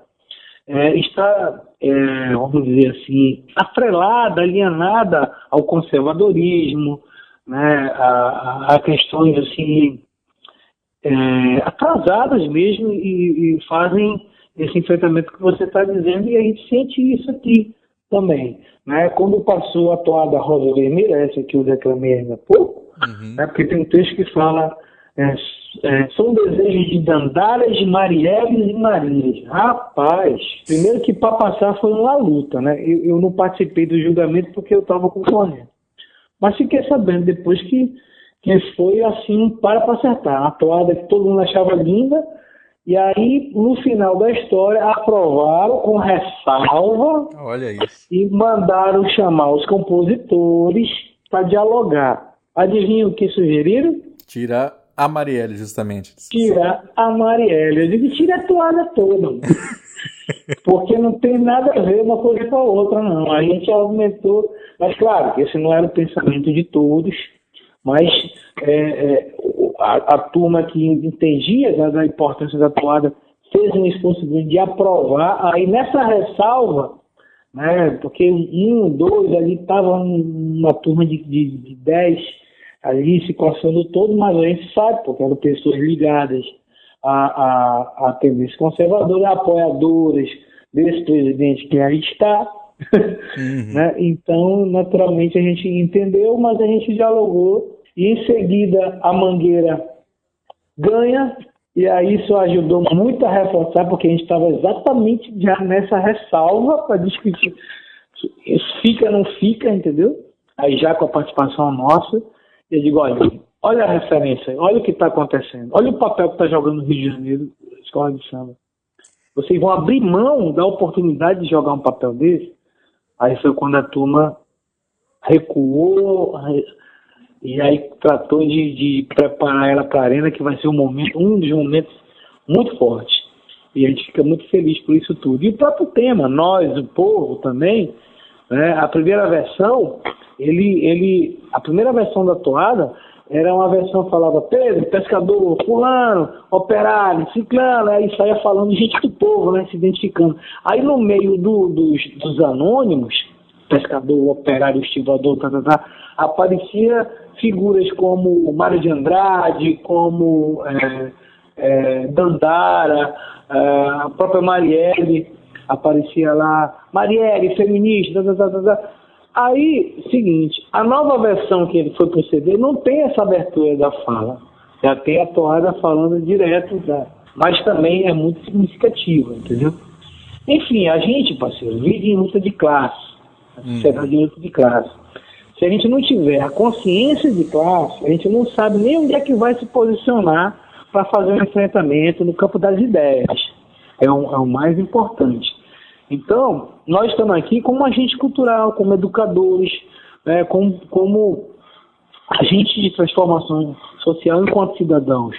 é, está, é, vamos dizer assim, atrelada, alienada ao conservadorismo, né, a, a questões assim é, atrasadas mesmo e, e, fazem esse enfrentamento que você está dizendo e a gente sente isso aqui também. Né? Quando passou a toada Rosa Vermelha, essa que eu declamei ainda há pouco, Uhum. né? porque tem um texto que fala é, é, são desejos de Dandaras, Marielles e Marias. Rapaz, primeiro que para passar foi uma luta, né? Eu, eu não participei do julgamento porque eu estava concorrendo. Mas fiquei sabendo depois que, que foi assim para para acertar. A toada que todo mundo achava linda, e aí, no final da história, aprovaram com ressalva Olha isso. e mandaram chamar os compositores para dialogar. Adivinha o que sugeriram? Tirar a Marielle, justamente. Tirar a Marielle. Eu digo, tira a toalha toda. Porque não tem nada a ver uma coisa com a outra, não. A gente aumentou. Mas, claro, esse não era o pensamento de todos. Mas é, é, a, a turma que entendia da, da importância da toada fez um esforço de aprovar. Aí, nessa ressalva, né, porque um, dois ali estava uma turma de, de, de dez ali se coçando todo, mas a gente sabe, porque eram pessoas ligadas à, à, à tendência conservadora, apoiadoras desse presidente que aí está. né? Então, naturalmente, a gente entendeu, mas a gente dialogou e em seguida a Mangueira ganha e aí isso ajudou muito a reforçar, porque a gente estava exatamente já nessa ressalva para discutir isso fica ou não fica, entendeu? Aí já com a participação nossa, eu digo, olha, olha a referência, olha o que está acontecendo, olha o papel que está jogando no Rio de Janeiro, escola de samba. Vocês vão abrir mão da oportunidade de jogar um papel desse? Aí foi quando a turma recuou re- e aí tratou de, de preparar ela para a arena, que vai ser um momento, um dos momentos muito fortes. E a gente fica muito feliz por isso tudo. E o próprio tema, nós, o povo também, né, a primeira versão, ele, ele, a primeira versão da toada era uma versão que falava Pedro, pescador, fulano, operário, ciclano, aí saía falando gente do povo, né, se identificando. Aí no meio do- dos, dos anônimos, pescador, operário, estivador, tá, tá, tá, aparecia figuras como Mário de Andrade, como é, é, Dandara, é, a própria Marielle, aparecia lá, Marielle, feminista, tá, tá, tá, tá. Aí, seguinte, a nova versão que ele foi pro CD não tem essa abertura da fala. Já tem a toada falando direto da. Mas também é muito significativa, entendeu? Enfim, a gente, parceiro, vive em luta de classe. A sociedade em luta de classe. Se a gente não tiver a consciência de classe, a gente não sabe nem onde é que vai se posicionar para fazer um enfrentamento no campo das ideias. É o, é o mais importante. Então, nós estamos aqui como agente cultural, como educadores, né, como, como agentes de transformação social enquanto cidadãos.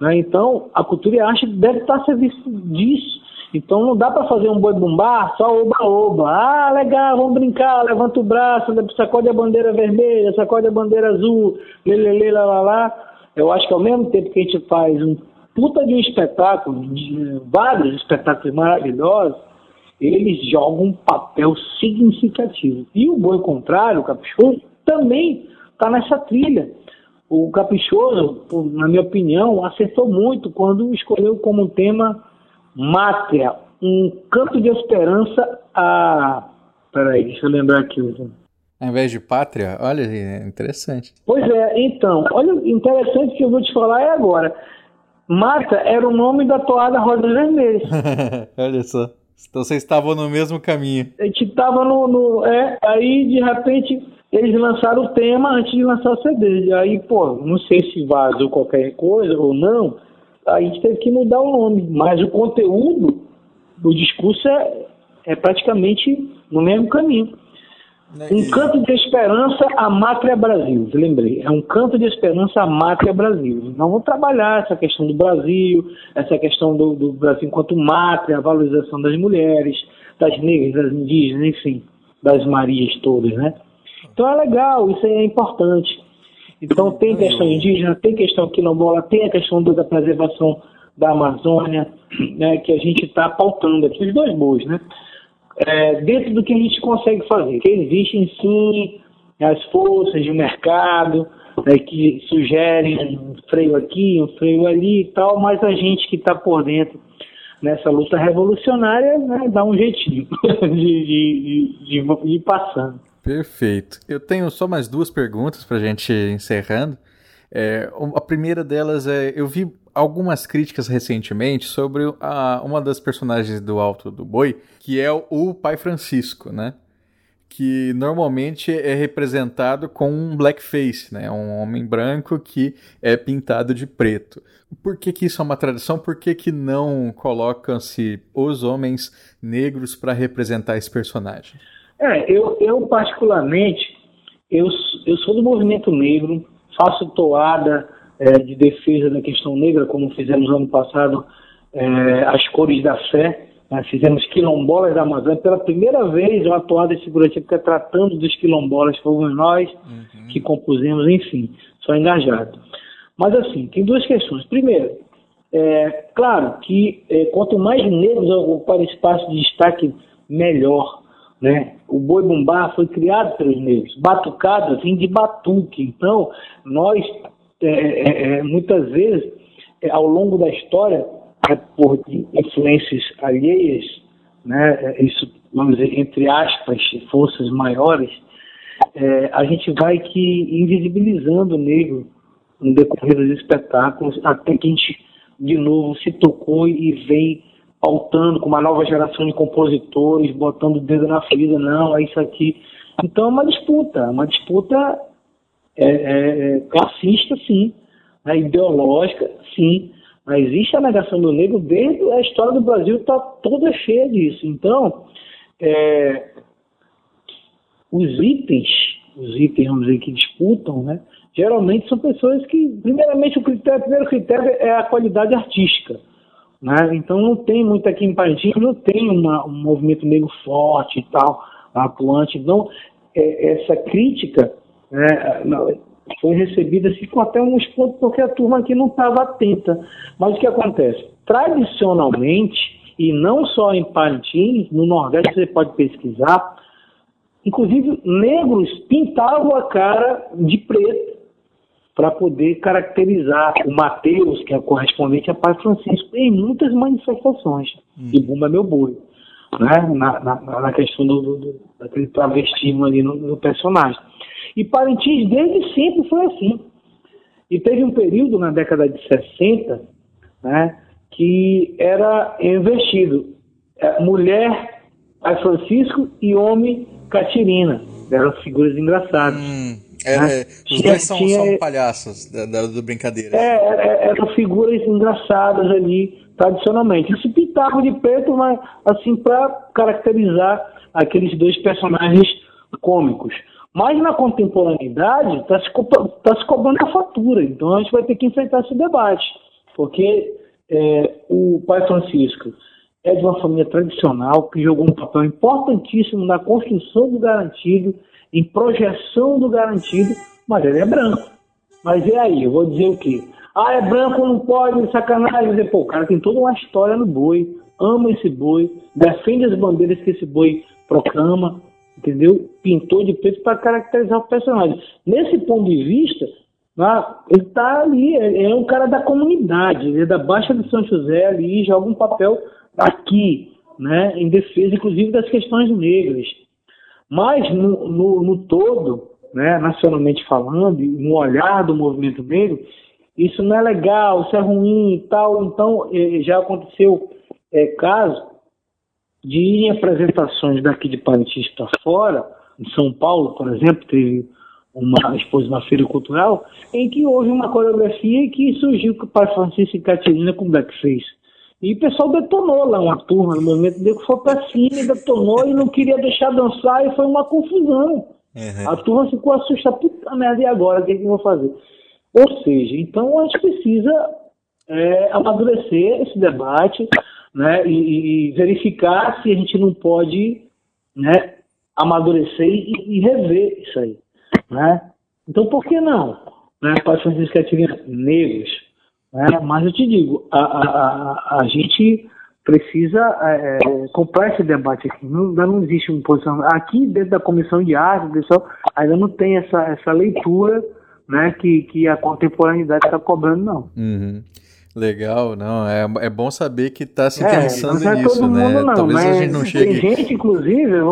né? Então, a cultura e a arte deve estar a serviço disso. Então, não dá para fazer um boi bumbá só oba-oba. Ah, legal, vamos brincar, levanta o braço, sacode a bandeira vermelha, sacode a bandeira azul, lelele, lá, lá, lá. Eu acho que ao mesmo tempo que a gente faz um puta de um espetáculo, de, vários espetáculos maravilhosos, eles jogam um papel significativo. E o boi contrário, o caprichoso, também está nessa trilha. O caprichoso, na minha opinião, acertou muito quando escolheu como tema Mátria, um canto de esperança a. Peraí, deixa eu lembrar aqui. Ao invés de pátria, olha, é interessante. Pois é, então, olha, interessante que eu vou te falar é agora. Mata era o nome da toada Rosa Vermelha. olha só. Então vocês estavam no mesmo caminho. A gente tava no, no- É, aí de repente eles lançaram o tema antes de lançar o CD. Aí, pô, não sei se vazou qualquer coisa ou não. Aí a gente teve que mudar o nome. Mas o conteúdo do discurso é, é praticamente no mesmo caminho. Um canto de esperança à Mátria Brasil, lembrei. É um canto de esperança à Mátria Brasil. Então vamos trabalhar essa questão do Brasil, essa questão do, do Brasil enquanto mátria, a valorização das mulheres, das negras, das indígenas, enfim, das Marias todas, né? Então é legal, isso aí é importante. Então tem questão indígena, tem questão quilombola, tem a questão da preservação da Amazônia, né, que a gente está pautando aqui, os dois bois, né? É, dentro do que a gente consegue fazer. Que existem sim as forças de mercado né, que sugerem um freio aqui, um freio ali e tal, mas a gente que está por dentro nessa luta revolucionária, né, dá um jeitinho de, de, de, de ir passando. Perfeito. Eu tenho só mais duas perguntas para a gente encerrando. É, a primeira delas é: eu vi algumas críticas recentemente sobre a, uma das personagens do Alto do Boi, que é o, o Pai Francisco, né? Que normalmente é representado com um blackface, né? Um homem branco que é pintado de preto. Por que, que isso é uma tradição? Por que, que não colocam-se os homens negros para representar esse personagem? É, eu, eu particularmente, eu, eu sou do movimento negro, faço toada é, de defesa da questão negra, como fizemos ano passado é, as cores da fé, né? fizemos quilombolas da Amazônia, pela primeira vez uma toada figurativa tratando dos quilombolas, fomos nós uhum. que compusemos, enfim, só engajado. Mas assim, tem duas questões. Primeiro, é, claro que é, quanto mais negros ocuparem espaço de destaque, melhor. Né? O boi bumbá foi criado pelos negros. Batucada vem de batuque. Então, nós, é, é, é muitas vezes, é, ao longo da história, é, por influências alheias, né? Isso, vamos dizer, entre aspas, forças maiores, a gente vai que invisibilizando o negro no decorrer dos espetáculos, até que a gente, de novo, se tocou e vem pautando com uma nova geração de compositores, botando o dedo na ferida, não, é isso aqui. Então é uma disputa, uma disputa é, é, é classista, sim, né, ideológica, sim. Mas existe a negação do negro desde a história do Brasil está toda cheia disso. Então, é, os itens, os itens, vamos dizer, que disputam, né, geralmente são pessoas que, primeiramente, o, critério, o primeiro critério é a qualidade artística né? Então não tem muito aqui em não tem uma, um movimento negro forte e tal, atuante. Então, é, essa crítica né, foi recebida assim, com até uns pontos, porque a turma aqui não estava atenta. Mas o que acontece? Tradicionalmente, e não só em Parintins, no Nordeste você pode pesquisar, inclusive negros pintavam a cara de preto para poder caracterizar o Mateus, que é correspondente a Pai Francisco, em muitas manifestações hum. de Bumba Meu Boi, né? na, na, na questão do, do, daquele travestismo ali no, no personagem. E Parintins desde sempre foi assim. E teve um período na década de 60 né, que era investido é, mulher Pai Francisco e homem Catirina. Eram figuras engraçadas. Hum. É, né? é, os tinha, dois são, tinha, são palhaços da, da, do brincadeira. É, é, eram figuras engraçadas ali, tradicionalmente. E se pintava de preto, mas assim, para caracterizar aqueles dois personagens cômicos. Mas na contemporaneidade está se, tá se cobrando a fatura, então a gente vai ter que enfrentar esse debate, porque é, o pai Francisco é de uma família tradicional que jogou um papel importantíssimo na construção do garantido em projeção do garantido, mas ele é branco. Mas e aí? Eu vou dizer o quê? Ah, é branco, não pode, sacanagem. Dizer, Pô, o cara tem toda uma história no boi, ama esse boi, defende as bandeiras que esse boi proclama, entendeu? Pintou de preto para caracterizar o personagem. Nesse ponto de vista, né, ele está ali, é, é um cara da comunidade, ele é da Baixa de São José ali, joga um papel aqui, né, em defesa, inclusive, das questões negras. Mas, no, no, no todo, né, nacionalmente falando, no olhar do movimento negro, isso não é legal, isso é ruim e tal. Então, eh, já aconteceu é, caso de ir em apresentações daqui de Parintins para fora, em São Paulo, por exemplo, teve uma exposição na feira cultural, em que houve uma coreografia que surgiu com o pai Francisco e Catarina com blackface. E o pessoal detonou lá, uma turma no movimento negro foi para cima e detonou e não queria deixar dançar e foi uma confusão. Uhum. A turma ficou assustada, puta merda, e agora? O que, é que eu vou fazer? Ou seja, então a gente precisa é, amadurecer esse debate né, e, e, verificar se a gente não pode né, amadurecer e, e rever isso aí. Né? Então por que não? Né, Pai Francisco Catarina, negros, né? Mas eu te digo, a, a, a, a gente precisa é, comprar esse debate aqui. Não, ainda não existe uma posição. Aqui, dentro da comissão de arte, pessoal, ainda não tem essa, essa leitura né, que, que a contemporaneidade está cobrando, não. Uhum. Legal, não, é, é bom saber que está se É, pensando não é nisso, né? não, Talvez a gente não Tem chegue. gente, inclusive, é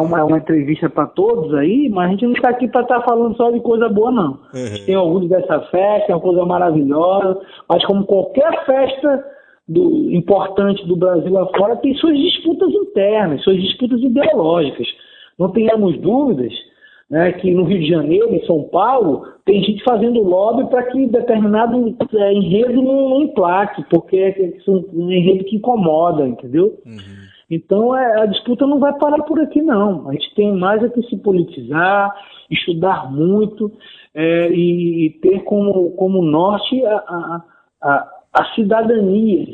uma, é uma entrevista para todos aí, mas a gente não está aqui para estar falando só de coisa boa, não. Tem orgulho dessa festa, é uma coisa maravilhosa, mas como qualquer festa do- importante do Brasil lá fora, tem suas disputas internas, suas disputas ideológicas. Não tenhamos dúvidas né, que no Rio de Janeiro, em São Paulo, tem gente fazendo lobby para que determinado é, enredo não, não emplaque, porque é um enredo que incomoda, entendeu? Então é, a disputa não vai parar por aqui, não. A gente tem mais é que se politizar, estudar muito é, e, e ter como, como norte a, a, a, a cidadania,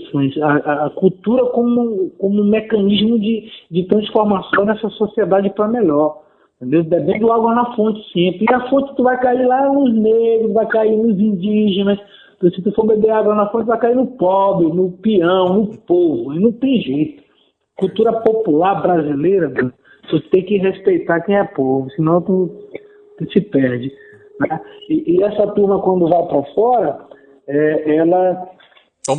a, a- a cultura como, como um mecanismo de, de transformação nessa sociedade para melhor. Entendeu? Bebendo água na fonte sempre. E a fonte tu vai cair lá nos negros, vai cair nos indígenas. Então, se tu for beber água na fonte, vai cair no pobre, no peão, no povo. Aí não tem jeito. Cultura popular brasileira, tu tem que respeitar quem é povo, senão tu, tu se perde. né? E, e essa turma, quando vai para fora, é, ela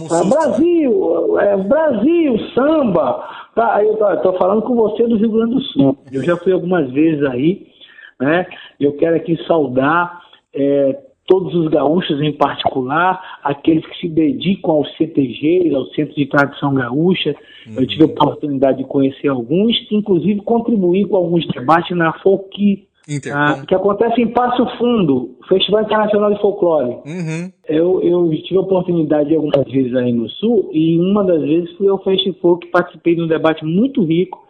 ah, susto. Brasil, é, Brasil, samba. Tá, eu tô, tô falando com você do Rio Grande do Sul. Eu já fui algumas vezes aí, né? Eu quero aqui saudar é, todos os gaúchos em particular, aqueles que se dedicam aos CTGs, ao Centro de Tradição Gaúcha. Eu tive a oportunidade de conhecer alguns, inclusive contribuir com alguns debates na Folk, Intercom. ah, que acontece em Passo Fundo, Festival Internacional de Folclore. Uhum. Eu, eu tive a oportunidade de algumas vezes aí no Sul e uma das vezes fui ao Festival que participei de um debate muito rico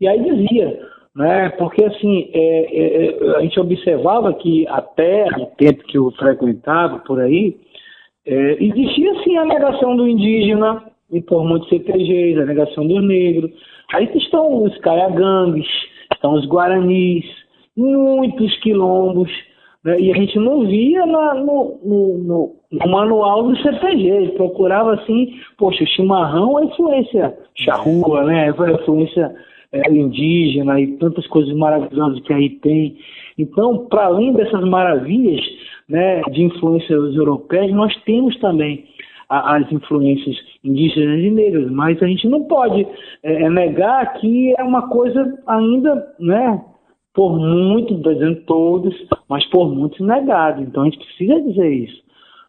e aí dizia, né, porque assim, é, é, é, a gente observava que até o tempo que eu frequentava por aí, é, existia sim a negação do indígena e por muitos CTGs, a negação do negro. Aí estão os caiagangues, estão os guaranis, muitos quilombos, né? e a gente não via na- no, no- no- no manual do CTG, procurava assim, poxa, o chimarrão é influência charrua, né? é influência é, indígena e tantas coisas maravilhosas que aí tem. Então, para além dessas maravilhas né, de influências europeias, nós temos também a- as influências indígenas e negras, mas a gente não pode é, é, negar que é uma coisa ainda, né, por muito, dizendo todos, mas por muitos negado. Então a gente precisa dizer isso,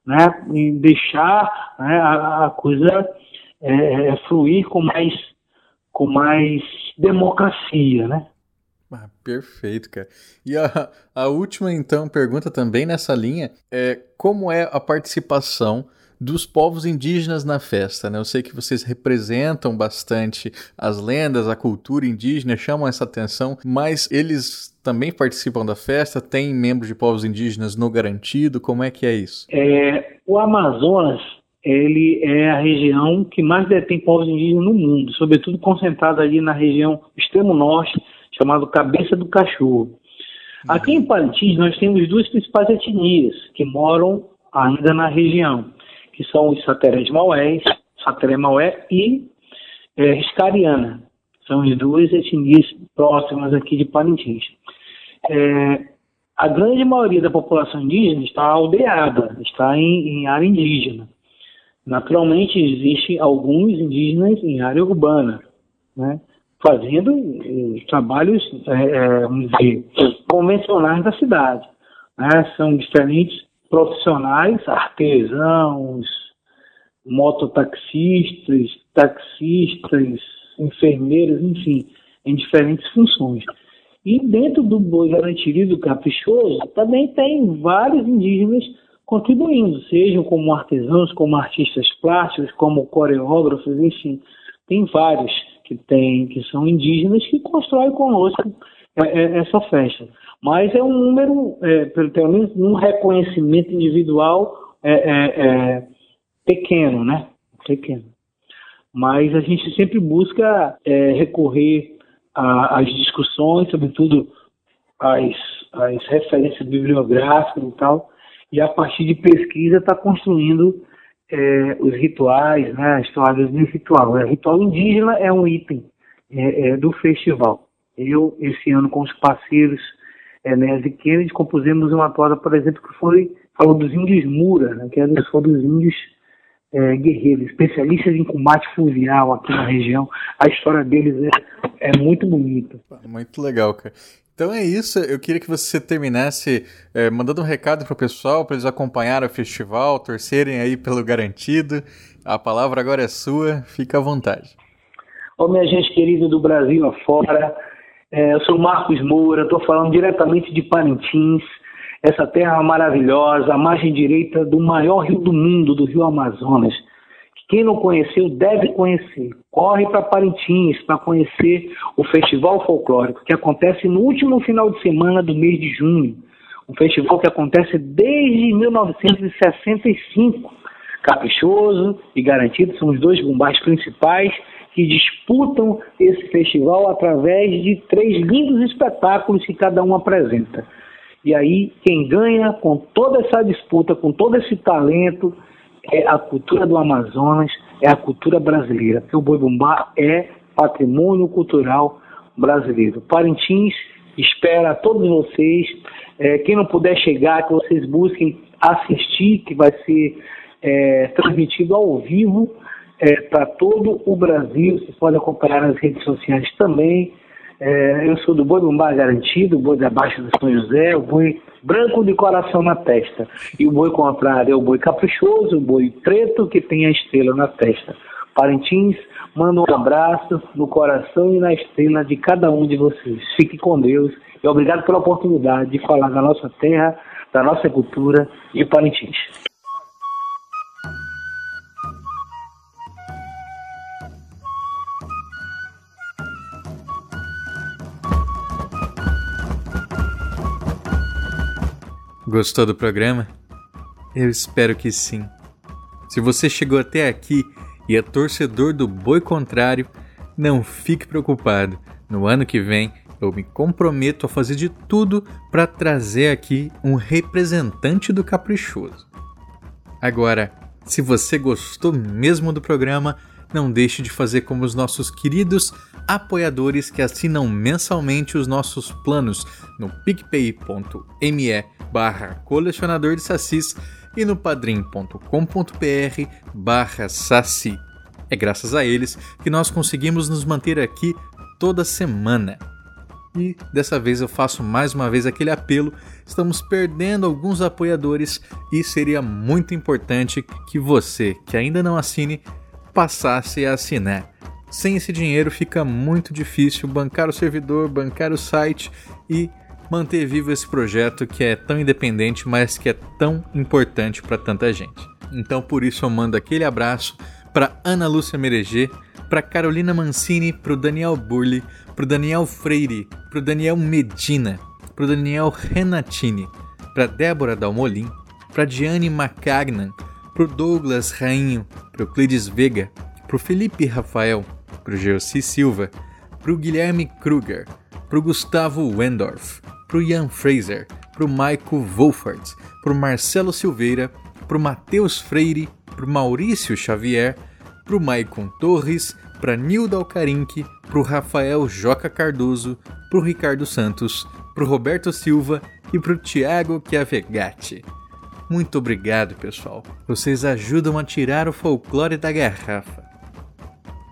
né, e deixar né, a, a coisa é, é, fluir com mais, com mais democracia, né? Ah, perfeito, cara. E a, a última, então, pergunta também nessa linha é como é a participação dos povos indígenas na festa, né? Eu sei que vocês representam bastante as lendas, a cultura indígena, chamam essa atenção, mas eles também participam da festa? Tem membros de povos indígenas no garantido? Como é que é isso? É, o Amazonas, ele é a região que mais detém povos indígenas no mundo, sobretudo concentrado ali na região extremo norte, chamado Cabeça do Cachorro. Aqui em Parintins nós temos duas principais etnias que moram ainda na região, que são os Saterés Maués, Sateré Maué e é, Riscariana. São as duas etnias próximas aqui de Parintins. É, a grande maioria da população indígena está aldeada, está em, em área indígena. Naturalmente, existem alguns indígenas em área urbana, né, fazendo eh, trabalhos eh, vamos dizer, convencionais da cidade. né. São diferentes profissionais, artesãos, mototaxistas, taxistas, enfermeiros, enfim, em diferentes funções. E dentro do boi garantido do caprichoso, também tem vários indígenas contribuindo, sejam como artesãos, como artistas plásticos, como coreógrafos, enfim, tem vários que tem, que são indígenas que constroem conosco é, é, essa festa. Mas é um número, é, pelo, menos um reconhecimento individual é, é, é pequeno, né? Pequeno. Mas a gente sempre busca é, recorrer às discussões, sobretudo às, às referências bibliográficas e tal, e a partir de pesquisa está construindo é, os rituais, né, as histórias do ritual. O ritual indígena é um item é, é, do festival. Eu, esse ano, com os parceiros é, Nes e Kennedy, compusemos uma toada, por exemplo, que foi falou dos índios Mura, né, que é dos, foi dos índios é, guerreiros, especialistas em combate fluvial aqui na região. A história deles é, é muito bonita. Muito legal, cara. Então é isso, eu queria que você terminasse é, mandando um recado para o pessoal, para eles acompanharem o festival, torcerem aí pelo garantido. A palavra agora é sua, fica à vontade. Ô, minha gente querida do Brasil afora, é, eu sou Marcos Moura, estou falando diretamente de Parintins, essa terra maravilhosa, a margem direita do maior rio do mundo, do rio Amazonas. Quem não conheceu deve conhecer. Corre para Parintins para conhecer o Festival Folclórico, que acontece no último final de semana do mês de junho. Um festival que acontece desde 1965. Caprichoso e Garantido são os dois bombais principais que disputam esse festival através de três lindos espetáculos que cada um apresenta. E aí, quem ganha com toda essa disputa, com todo esse talento, é a cultura do Amazonas, é a cultura brasileira. Porque o Boi Bumbá é patrimônio cultural brasileiro. Parintins espera todos vocês. É, quem não puder chegar, que vocês busquem assistir, que vai ser é, transmitido ao vivo é, para todo o Brasil. Vocês podem acompanhar nas redes sociais também. É, eu sou do boi bumbá garantido, boi da Baixa do São José, o boi branco de coração na testa. E o boi contrário é o boi caprichoso, o boi preto que tem a estrela na testa. Parintins, manda um abraço no coração e na estrela de cada um de vocês. Fique com Deus e obrigado pela oportunidade de falar da nossa terra, da nossa cultura e Parintins. Gostou do programa? Eu espero que sim. Se você chegou até aqui e é torcedor do Boi Contrário, não fique preocupado. No ano que vem, eu me comprometo a fazer de tudo para trazer aqui um representante do Caprichoso. Agora, se você gostou mesmo do programa, não deixe de fazer como os nossos queridos apoiadores que assinam mensalmente os nossos planos no picpay.me barra colecionador de sacis e no padrim.com.br barra saci. É graças a eles que nós conseguimos nos manter aqui toda semana. E dessa vez eu faço mais uma vez aquele apelo. Estamos perdendo alguns apoiadores e seria muito importante que você, que ainda não assine, passasse a assinar. Sem esse dinheiro fica muito difícil bancar o servidor, bancar o site e manter vivo esse projeto que é tão independente, mas que é tão importante para tanta gente. Então por isso eu mando aquele abraço para Ana Lúcia Mereger, para Carolina Mancini, para o Daniel Burli, para o Daniel Freire, para o Daniel Medina, para o Daniel Renatini, para Débora Dalmolin, para Diane Macagnan, pro Douglas Rainho, pro Cleides Vega, pro Felipe Rafael, pro Geossi Silva, pro Guilherme Kruger, pro Gustavo Wendorf, pro Ian Fraser, pro Maico Wolfert, pro Marcelo Silveira, pro Matheus Freire, pro Maurício Xavier, pro Maicon Torres, pra Nilda Alcarinque, pro Rafael Joca Cardoso, pro Ricardo Santos, pro Roberto Silva e pro Thiago Chiavegatti. Muito obrigado, pessoal. Vocês ajudam a tirar o folclore da garrafa.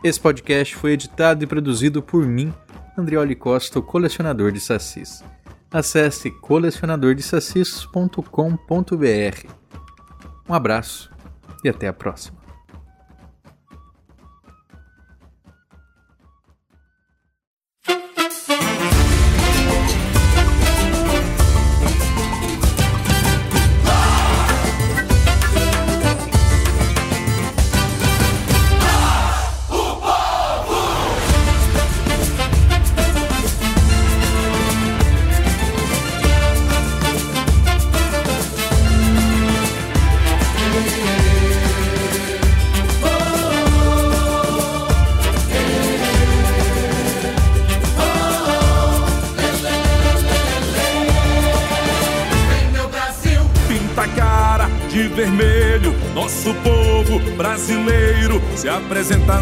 Esse podcast foi editado e produzido por mim, Andrioli Costa, o colecionador de sacis. Acesse colecionadordesacis.com.br. Um abraço e até a próxima.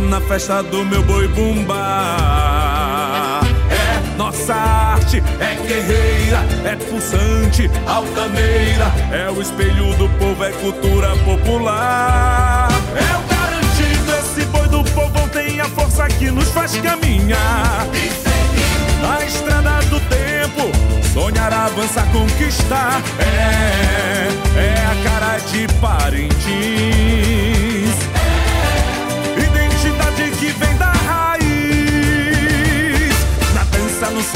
Na festa do meu boi bumbá. É Nossa arte é guerreira, é pulsante, altaneira. É o espelho do povo, é cultura popular. É o garantido, esse boi do povo tem a força que nos faz caminhar. A estrada do tempo, sonhar, avançar, conquistar. É, é a cara de Parintins.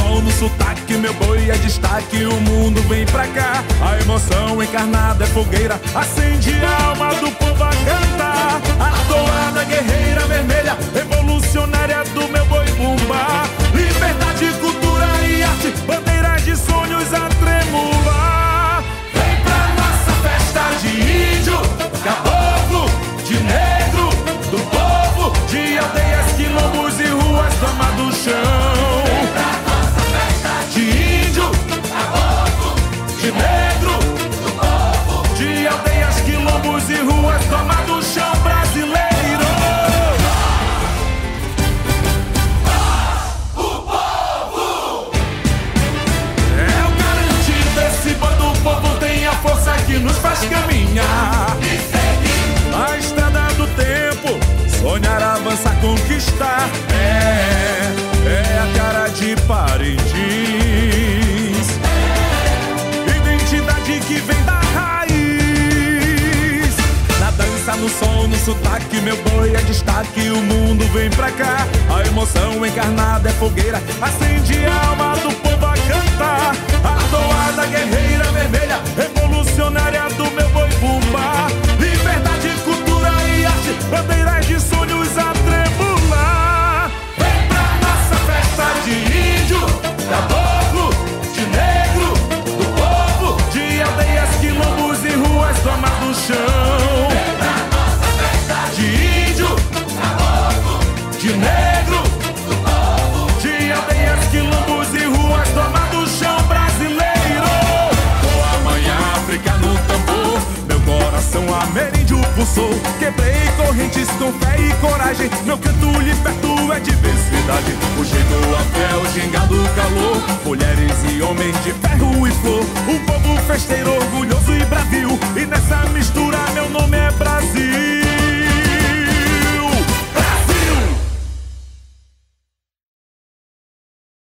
Sol, no sotaque, meu boi é destaque. O mundo vem pra cá. A emoção encarnada é fogueira, acende a alma do povo a cantar. A toada guerreira vermelha, revolucionária do meu boi bumba. Liberdade, cultura e arte, sotaque, meu boi é destaque. O mundo vem pra cá. A emoção encarnada é fogueira. Acende a alma do povo a cantar. A toada guerreira vermelha, revolucionária bravo. Quebrei correntes com fé e coragem. Meu canto liberto é diversidade. O jeito, a fé, o gingado, o calor. Mulheres e homens de ferro e flor. Um povo festeiro, orgulhoso e bravio. E nessa mistura, meu nome é Brasil.